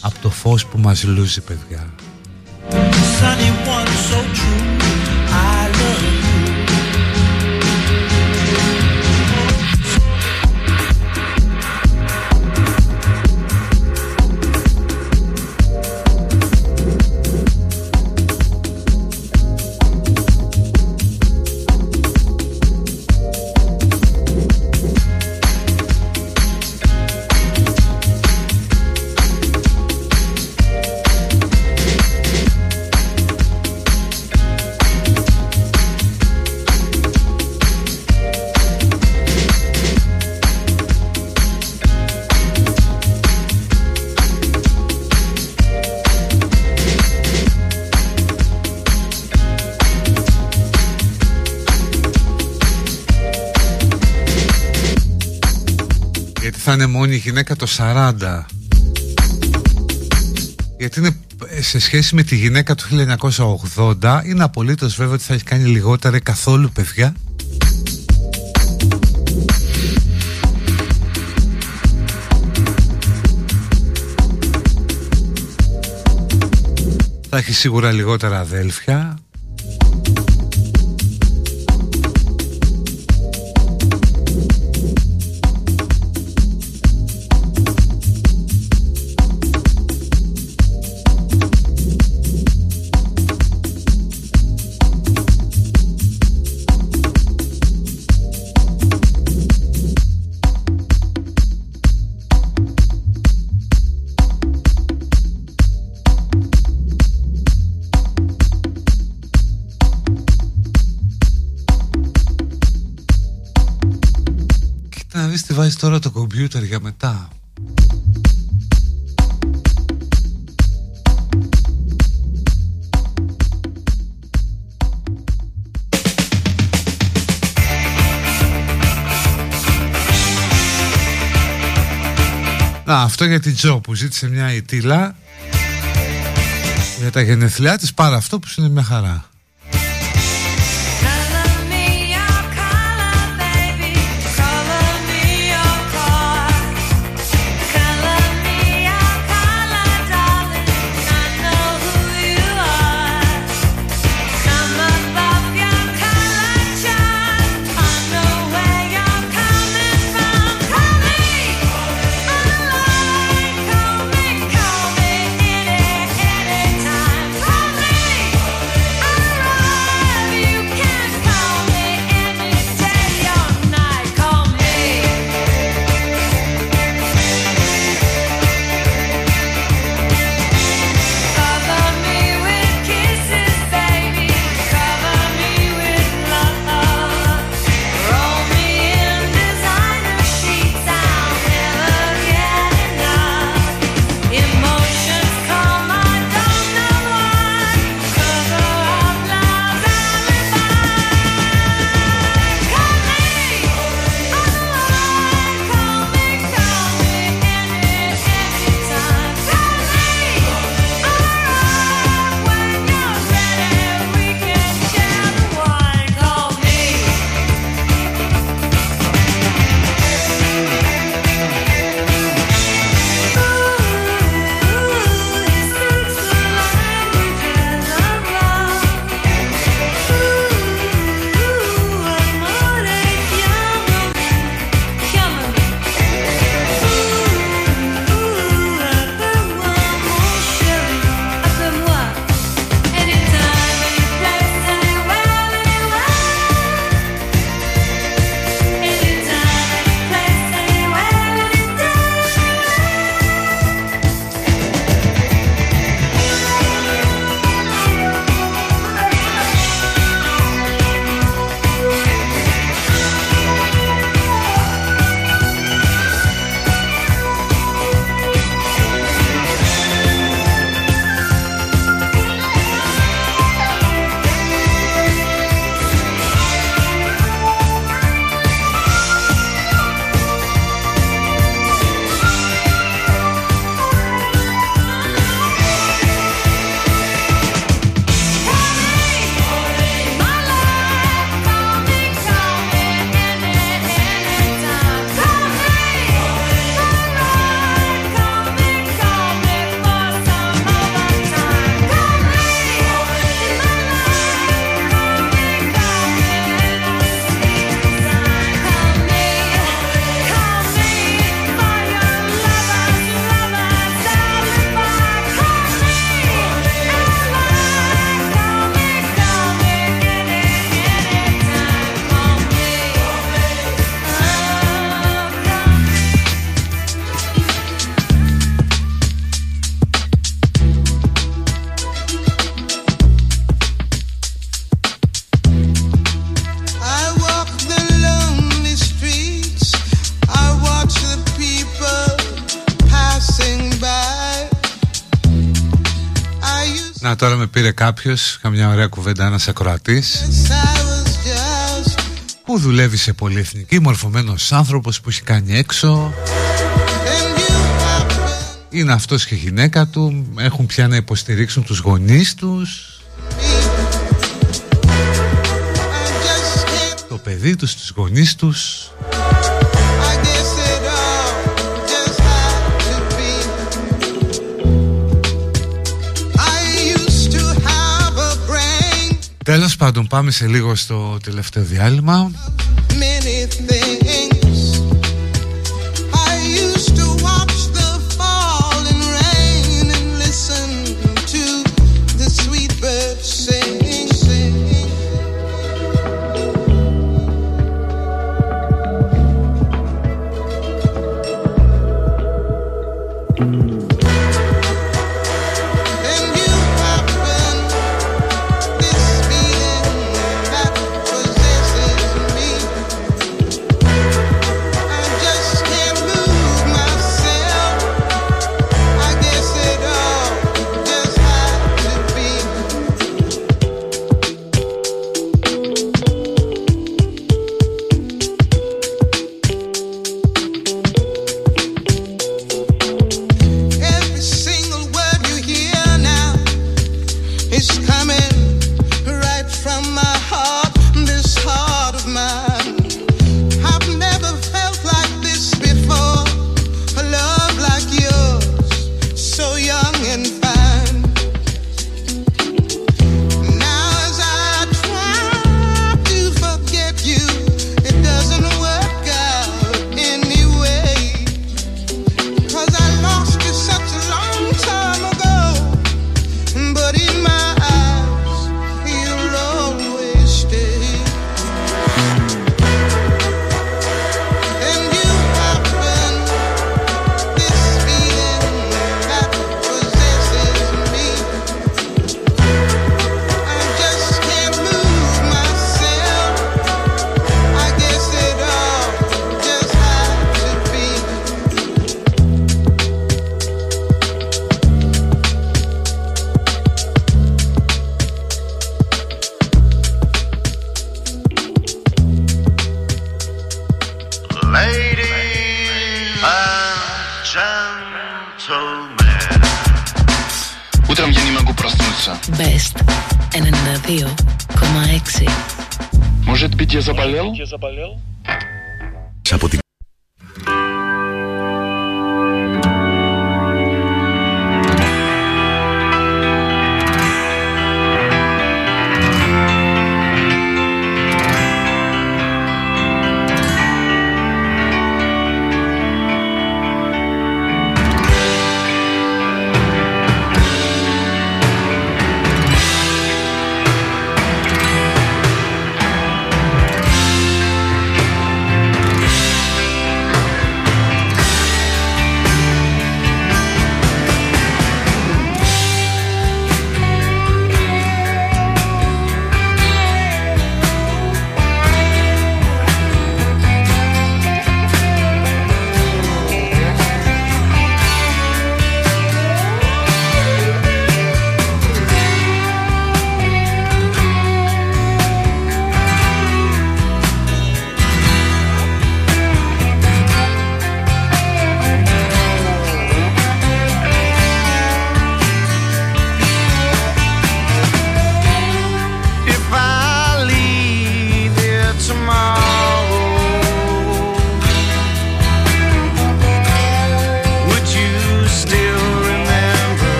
[SPEAKER 2] από το φως που μας λούζει παιδιά
[SPEAKER 8] Sunny one so true.
[SPEAKER 2] είναι μόνη η γυναίκα το 40 γιατί ε, σε σχέση με τη γυναίκα του 1980 είναι απολύτως βέβαιο ότι θα έχει κάνει λιγότερα καθόλου παιδιά.
[SPEAKER 1] Θα έχει σίγουρα λιγότερα αδέλφια. το κομπιούτερ για μετά. Α, αυτό για την Τζο που ζήτησε μια ιτήλα για τα γενεθλιά της, πάρα αυτό που είναι μια χαρά. πήρε κάποιος, καμιά ωραία κουβέντα, ένας ακροατής. Που δουλεύει σε πολυεθνική, μορφωμένος άνθρωπος που έχει κάνει έξω. Είναι αυτός και η γυναίκα του, έχουν πια να υποστηρίξουν τους γονείς τους. Το παιδί τους, τους γονείς τους.
[SPEAKER 9] Πάντων πάμε σε λίγο στο τελευταίο διάλειμμα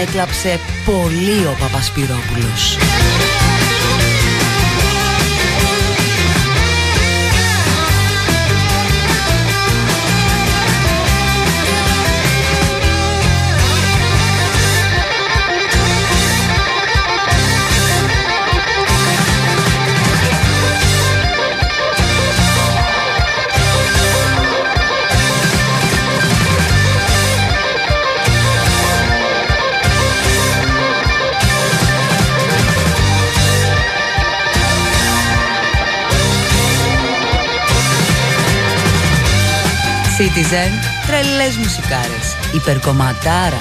[SPEAKER 7] έκλαψε πολύ ο Παπασπυρόπουλος. Citizen, τρελές μουσικάρες, υπερκομματάρα.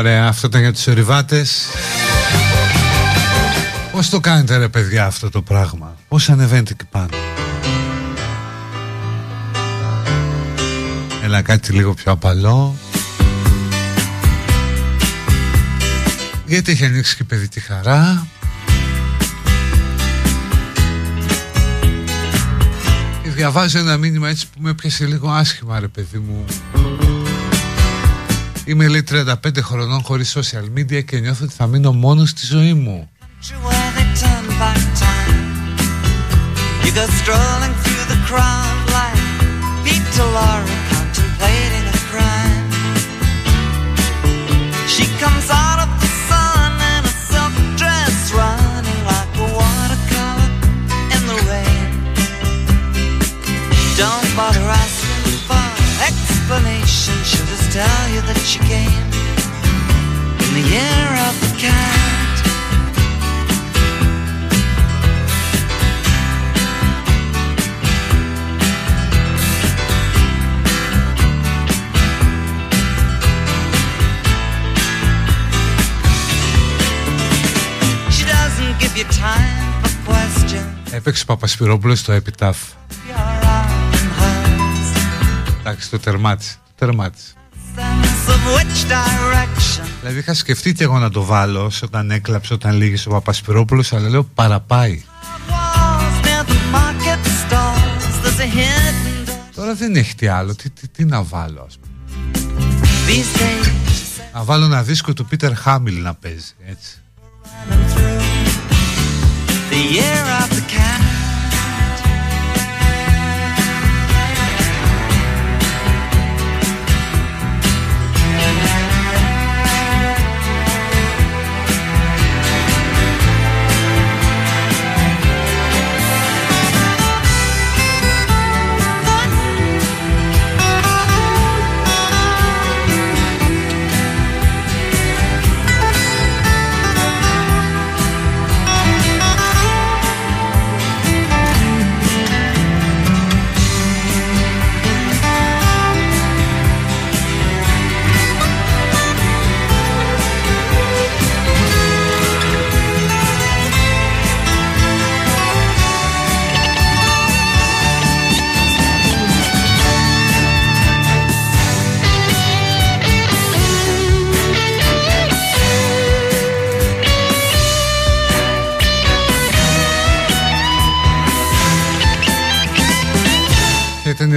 [SPEAKER 2] Ωραία, αυτό ήταν για τους ορειβάτες Πώς το κάνετε ρε παιδιά αυτό το πράγμα; Πώς ανεβαίνετε εκεί πάνω; Έλα κάτι λίγο πιο απαλό. Γιατί έχει ανοίξει και παιδί τη χαρά; Και διαβάζω ένα μήνυμα έτσι που με έπιασε λίγο άσχημα ρε παιδί μου Είμαι λέει 35 χρονών χωρίς social media και νιώθω ότι θα μείνω μόνος στη ζωή μου.
[SPEAKER 10] where they turn back time. You go strolling through the crowd like Peter Laura contemplating a crime. She comes out of the sun in a silk dress, running like a watercolor in the rain. Don't bother asking for explanation. She'll just tell you that she came in the year of the cat. She doesn't give you time for questions.
[SPEAKER 2] Έπαιξε ο Παπασπυρόπουλος στο Epitaph. Εντάξει, το τερμάτισε. Το τερμάτισε.
[SPEAKER 10] Sense of which direction?
[SPEAKER 2] Δηλαδή είχα σκεφτεί και εγώ να το βάλω όσο όταν έκλαψε, όταν λύγησε ο Παπασπυρόπουλος, αλλά λέω παραπάει.
[SPEAKER 10] Walls near the market stalls. There's a hidden door.
[SPEAKER 2] Τώρα δεν έχει τι άλλο. Τι, τι, τι να βάλω, ας πούμε.
[SPEAKER 10] These days, she said,
[SPEAKER 2] Να βάλω ένα δίσκο του Πίτερ Χάμιλ να παίζει, έτσι.
[SPEAKER 10] running through the year of the cat.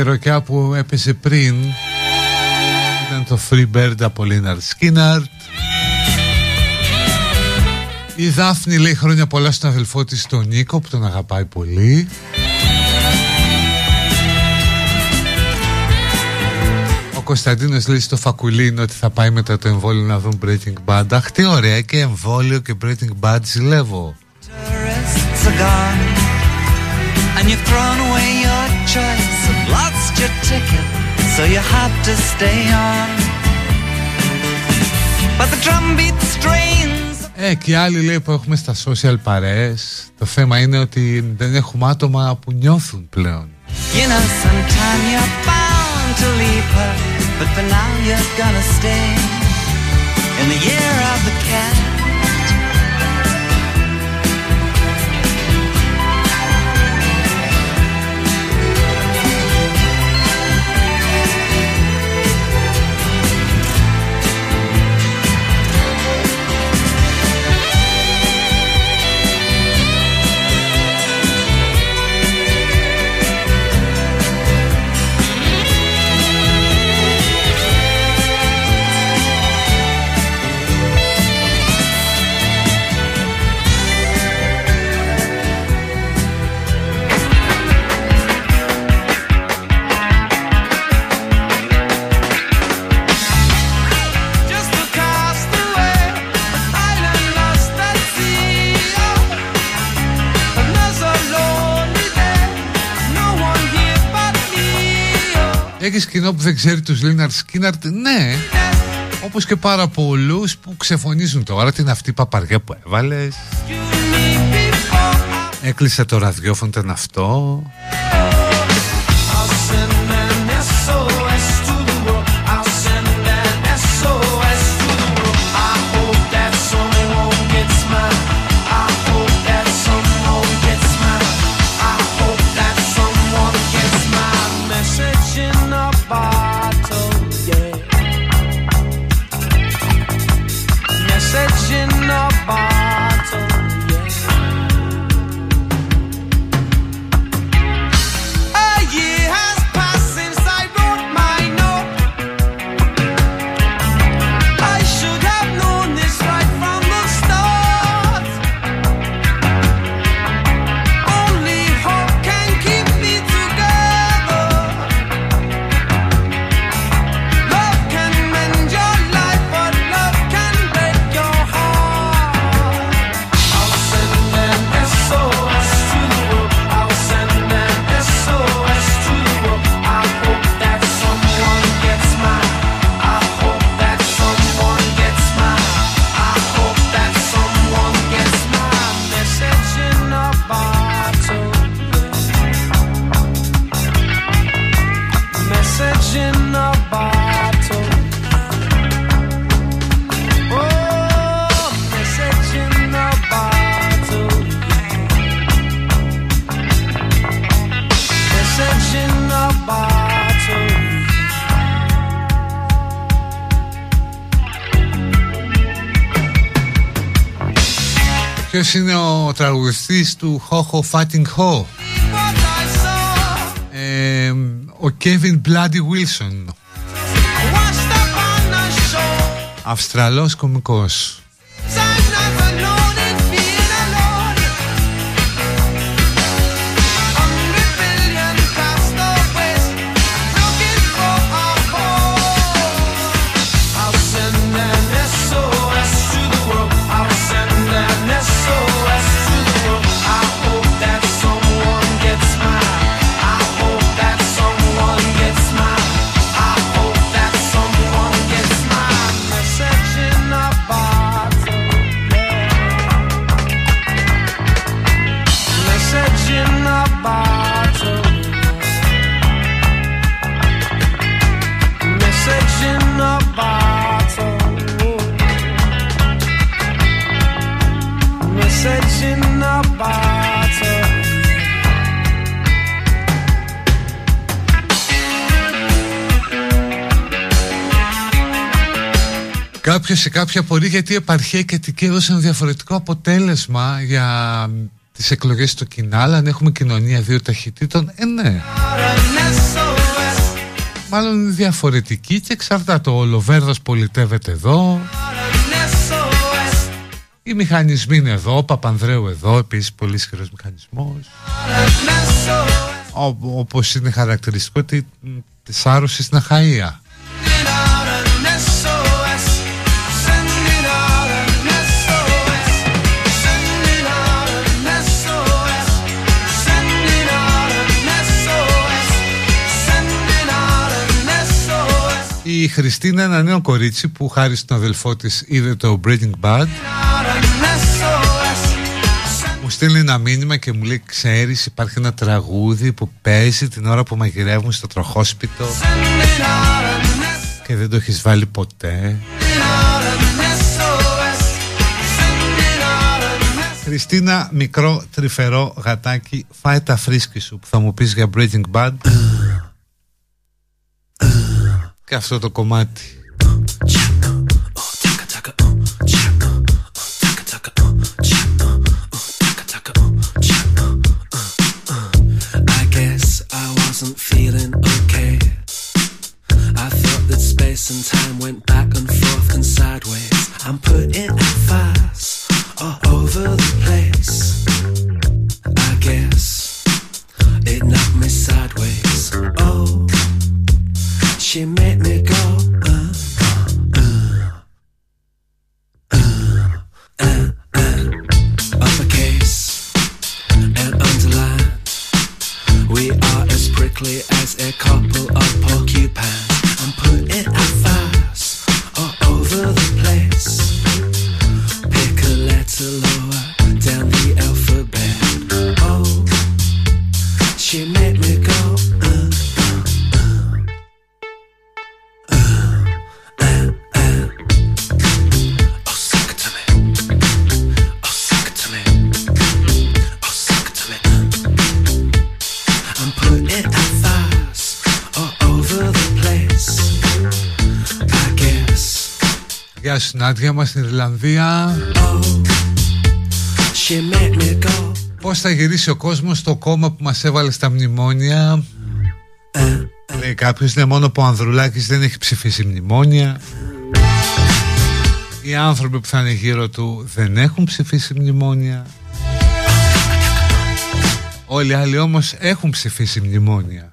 [SPEAKER 11] Χειροκιά που έπεσε πριν ήταν το Free Bird από Λίναρ Σκίναρτ η Δάφνη λέει χρόνια πολλά στον αδελφό της τον Νίκο που τον αγαπάει πολύ. Ο Κωνσταντίνος λέει στο Φακουλίνο ότι θα πάει μετά το εμβόλιο να δουν Breaking Bad. Αχ τι ωραία και εμβόλιο και Breaking Bad ζηλεύω.
[SPEAKER 10] Tourists are gone, and you've thrown away your choice and lost your ticket, so you have to stay on. But the drum beat strains.
[SPEAKER 11] Ε, και άλλοι λέει που έχουμε στα social παρέες Το θέμα είναι ότι δεν έχουμε άτομα που νιώθουν πλέον
[SPEAKER 10] You know, sometime you're bound to leave her, but for now you're gonna stay in the year of the cat.
[SPEAKER 11] Έχεις κοινό που δεν ξέρει τους Λίναρ Σκίναρτ Ναι. Όπως και πάρα πολλούς που ξεφωνίζουν τώρα την αυτή η παπαριά που έβαλες. Έκλεισε το ραδιόφωνο ήταν αυτό Ποιος είναι ο τραγουδιστής του Χόχο Fighting Ho. Ε, Ο Kevin Bloody Wilson. Αυστραλός κομικός Κάποιος σε κάποια απορεί γιατί η επαρχία και η έδωσαν διαφορετικό αποτέλεσμα για τις εκλογές στο κοινάλ αν έχουμε κοινωνία δύο ταχυτήτων ε ναι
[SPEAKER 12] An SOS
[SPEAKER 2] Μάλλον διαφορετική και εξαρτάται. Ο Λοβέρδος πολιτεύεται εδώ. Οι μηχανισμοί είναι εδώ, ο Παπανδρέου εδώ, επίσης πολύ ισχυρός μηχανισμός. Ό, όπως είναι χαρακτηριστικό τη, της άρρωσης στην Αχαΐα. Η Χριστίνα είναι ένα νέο κορίτσι που χάρη στον αδελφό της είδε το Breaking Bad. Μου στείλει ένα μήνυμα και μου λέει ξέρεις υπάρχει ένα τραγούδι που παίζει την ώρα που μαγειρεύουν στο τροχόσπιτο Και δεν το έχεις βάλει ποτέ Χριστίνα, μικρό τρυφερό γατάκι, φάει τα φρίσκη σου που θα μου πεις για Breaking Bad και αυτό το κομμάτι.
[SPEAKER 13] I guess I wasn't feeling okay. I thought that space and time went back and forth and sideways. I'm putting
[SPEAKER 2] Νάντια μας στην Ιρλανδία.
[SPEAKER 13] She made me go.
[SPEAKER 2] Πώς θα γυρίσει ο κόσμος στο κόμμα που μας έβαλε στα μνημόνια; Λέει κάποιος είναι μόνο που ο Ανδρουλάκης δεν έχει ψηφίσει μνημόνια. Οι άνθρωποι που θα είναι γύρω του δεν έχουν ψηφίσει μνημόνια. Όλοι οι άλλοι όμως έχουν ψηφίσει μνημόνια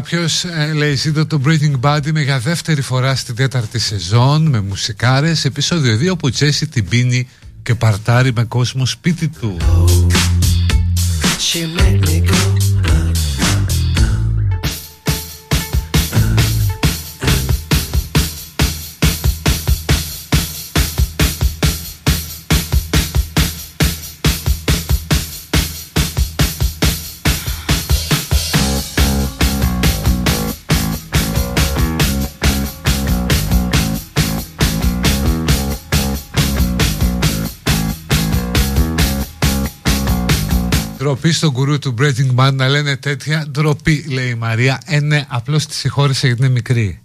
[SPEAKER 13] alphabetic.
[SPEAKER 2] Κάποιος ε, λέει ζήτω το Breaking Bad είναι για δεύτερη φορά στην τέταρτη σεζόν με μουσικάρες επεισόδιο 2 που Τζέσι την πίνει και παρτάρει με κόσμο σπίτι του
[SPEAKER 13] She
[SPEAKER 2] Ντροπή στον κουρού του Breaking Bad να λένε τέτοια. Ντροπή λέει η Μαρία. Ε ναι απλώς τη συγχώρησε γιατί είναι μικρή.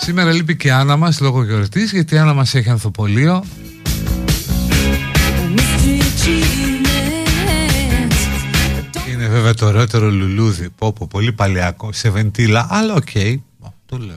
[SPEAKER 2] Σήμερα λείπει και η Άννα μας λόγω γιορτής γιατί η Άννα μας έχει ανθοπολείο Είναι βέβαια το ωραιότερο λουλούδι. Πω, πω, πολύ παλιακό σε βεντίλα. Αλλά οκ. Το λέω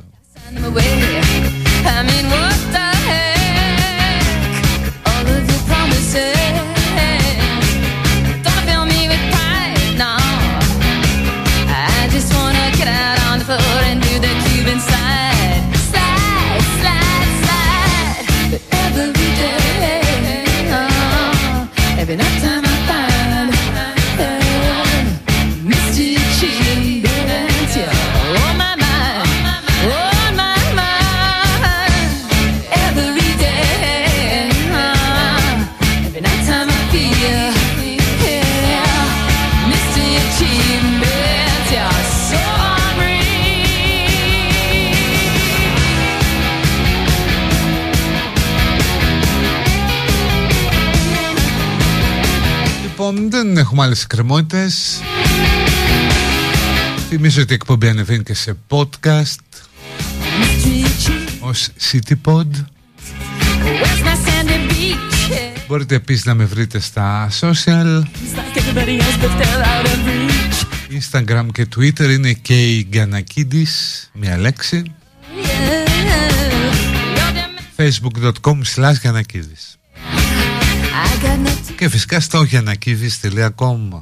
[SPEAKER 2] δεν έχουμε άλλες εκκρεμότητες. Θυμίζω ότι η εκπομπή ανεβαίνει και σε podcast ως CityPod.
[SPEAKER 5] Where's my sandy beach?
[SPEAKER 2] Μπορείτε επίσης να με βρείτε στα social,
[SPEAKER 5] Like everybody else, but they're out of reach.
[SPEAKER 2] Instagram και Twitter είναι και η Γκανακίδης, μια λέξη. facebook.com slash Γιανακίδης
[SPEAKER 5] I got no
[SPEAKER 2] και φυσικά στο γιανακίδης.com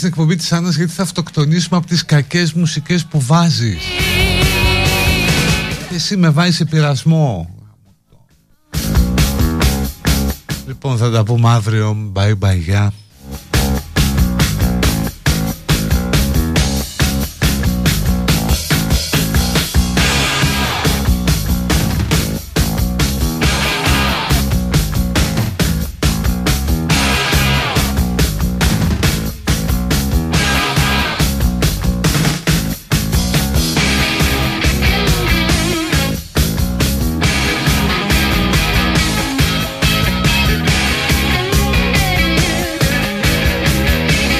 [SPEAKER 5] yeah.
[SPEAKER 2] Μην κάνεις την εκπομπή της Άννας γιατί θα αυτοκτονήσουμε από τις κακές μουσικές που βάζεις. Εσύ με βάζεις σε πειρασμό. Λοιπόν θα τα πούμε αύριο. Bye bye γεια